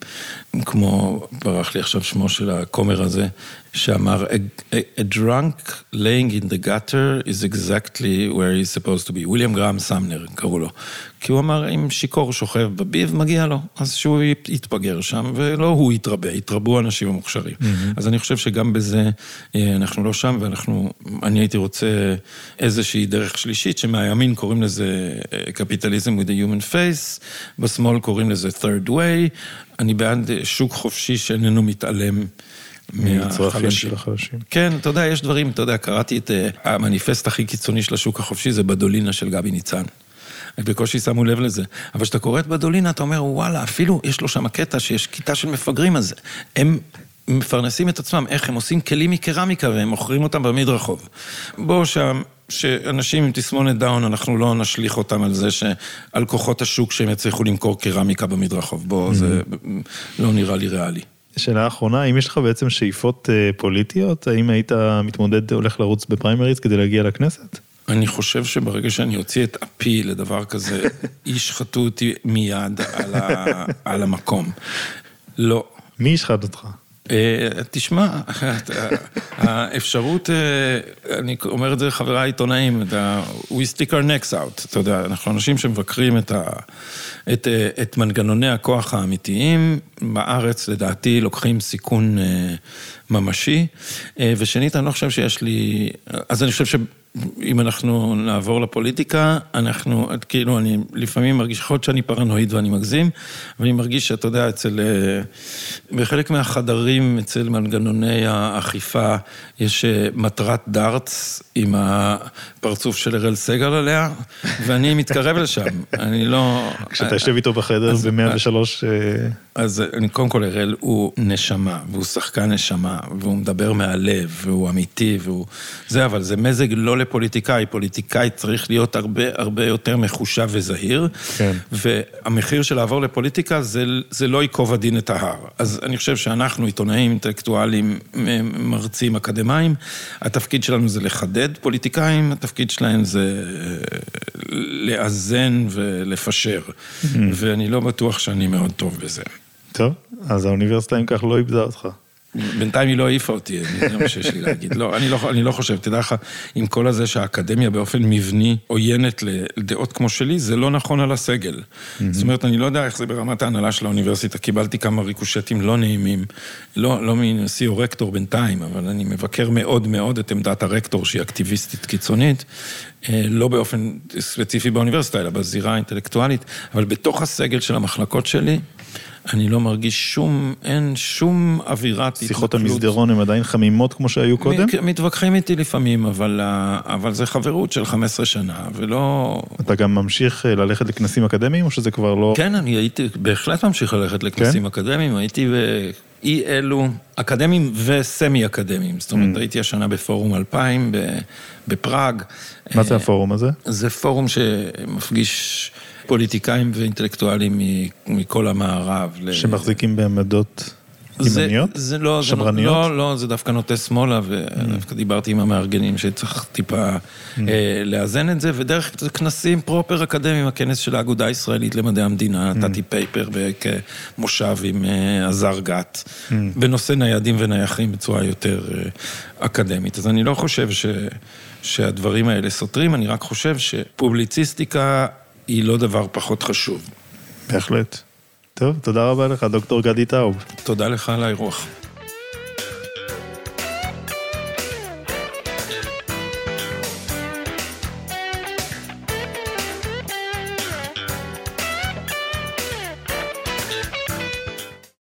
כמו, ברח לי עכשיו שמו של הכומר הזה, שאמר, a, a, drunk laying in the gutter is exactly where he's supposed to be. וויליאם גראם סמנר קראו לו. כי הוא אמר, אם שיכור שוכב בביב, מגיע לו. אז שהוא יתבגר שם, ולא הוא יתרבה, יתרבו האנשים המוכשרים. Mm-hmm. אז אני חושב שגם בזה אה, אנחנו לא שם, ואנחנו, אני הייתי רוצה איזושהי דרך שלישית, שמהימין קוראים לזה קפיטליזם אה, with a human face, בשמאל קוראים לזה third way. אני בעד שוק חופשי שאיננו מתעלם. מהצרכים של החלשים. כן, אתה יודע, יש דברים, אתה יודע, קראתי את אה, המניפסט הכי קיצוני של השוק החופשי, זה בדולינה של גבי ניצן. בקושי שמו לב לזה. אבל כשאתה קורא את בדולינה, אתה אומר, וואלה, אפילו יש לו שם קטע שיש כיתה של מפגרים, אז הם מפרנסים את עצמם, איך הם עושים כלים מקרמיקה והם מוכרים אותם במדרחוב. בואו שם, שאנשים עם תסמונת דאון, אנחנו לא נשליך אותם על זה שעל כוחות השוק שהם יצליחו למכור קרמיקה במדרחוב. בואו, זה mm-hmm. לא נראה לי ריאלי. שאלה אחרונה, האם יש לך בעצם שאיפות אה, פוליטיות? האם היית מתמודד, הולך לרוץ בפריימריז כדי להגיע לכנסת? אני חושב שברגע שאני אוציא את אפי לדבר כזה, ישחטו אותי מיד על, ה, על המקום. לא. מי ישחט אותך? אה, תשמע, האפשרות, אה, אני אומר את זה לחבריי העיתונאים, we stick our necks out, אתה יודע, אנחנו אנשים שמבקרים את, ה, את, אה, את מנגנוני הכוח האמיתיים, בארץ לדעתי לוקחים סיכון ממשי, ושנית, אני לא חושב שיש לי, אז אני חושב ש... אם אנחנו נעבור לפוליטיקה, אנחנו, כאילו, אני לפעמים מרגיש, יכול להיות שאני פרנואיד ואני מגזים, אבל אני מרגיש שאתה יודע, אצל, אה, בחלק מהחדרים, אצל מנגנוני האכיפה, יש אה, מטרת דארטס עם הפרצוף של אראל סגל עליה, ואני מתקרב לשם, אני לא... כשאתה יושב איתו בחדר ב-103... אז אני קודם כל, אראל הוא נשמה, והוא שחקן נשמה, והוא מדבר מהלב, והוא אמיתי, והוא... זה, אבל זה מזג לא לפוליטיקאי, פוליטיקאי צריך להיות הרבה הרבה יותר מחושב וזהיר, כן. והמחיר של לעבור לפוליטיקה זה, זה לא ייקוב הדין את ההר. אז אני חושב שאנחנו, עיתונאים, אינטלקטואלים, מרצים, אקדמאים, התפקיד שלנו זה לחדד פוליטיקאים, התפקיד שלהם זה אה, לאזן ולפשר, mm-hmm. ואני לא בטוח שאני מאוד טוב בזה. טוב, אז האוניברסיטה אם כך לא איבדה אותך. בינתיים היא לא העיפה אותי, זה מה שיש לי להגיד. לא, אני לא, אני לא חושב, תדע לך, עם כל הזה שהאקדמיה באופן מבני עוינת לדעות כמו שלי, זה לא נכון על הסגל. זאת אומרת, אני לא יודע איך זה ברמת ההנהלה של האוניברסיטה, קיבלתי כמה ריקושטים לא נעימים, לא, לא מנשיא או רקטור בינתיים, אבל אני מבקר מאוד מאוד את עמדת הרקטור, שהיא אקטיביסטית קיצונית, אה, לא באופן ספציפי באוניברסיטה, אלא בזירה האינטלקטואלית, אבל בתוך הסגל של המחלקות שלי, אני לא מרגיש שום, אין שום אווירת התנכלות. שיחות המסדרון הן עדיין חמימות כמו שהיו קודם? מתווכחים איתי לפעמים, אבל, אבל זה חברות של 15 שנה, ולא... אתה גם ממשיך אה, ללכת לכנסים אקדמיים, או שזה כבר לא... כן, אני הייתי, בהחלט ממשיך ללכת לכנסים כן? אקדמיים, הייתי באי אלו אקדמיים וסמי אקדמיים, זאת אומרת, mm. הייתי השנה בפורום 2000 בפראג. מה זה הפורום הזה? זה פורום שמפגיש... פוליטיקאים ואינטלקטואלים מכל המערב. שמחזיקים בעמדות ימניות? זה לא, שמרניות? לא, לא, זה דווקא נוטה שמאלה, ודווקא mm. דיברתי עם המארגנים שצריך טיפה mm. אה, לאזן את זה, ודרך כנסים פרופר אקדמיים, הכנס של האגודה הישראלית למדעי המדינה, mm. נתתי פייפר כמושב עם אה, עזר גת, בנושא ניידים ונייחים בצורה יותר אה, אקדמית. אז אני לא חושב ש... שהדברים האלה סותרים, אני רק חושב שפובליציסטיקה היא לא דבר פחות חשוב. בהחלט. טוב, תודה רבה לך, דוקטור גדי טאוב. תודה לך על האירוח.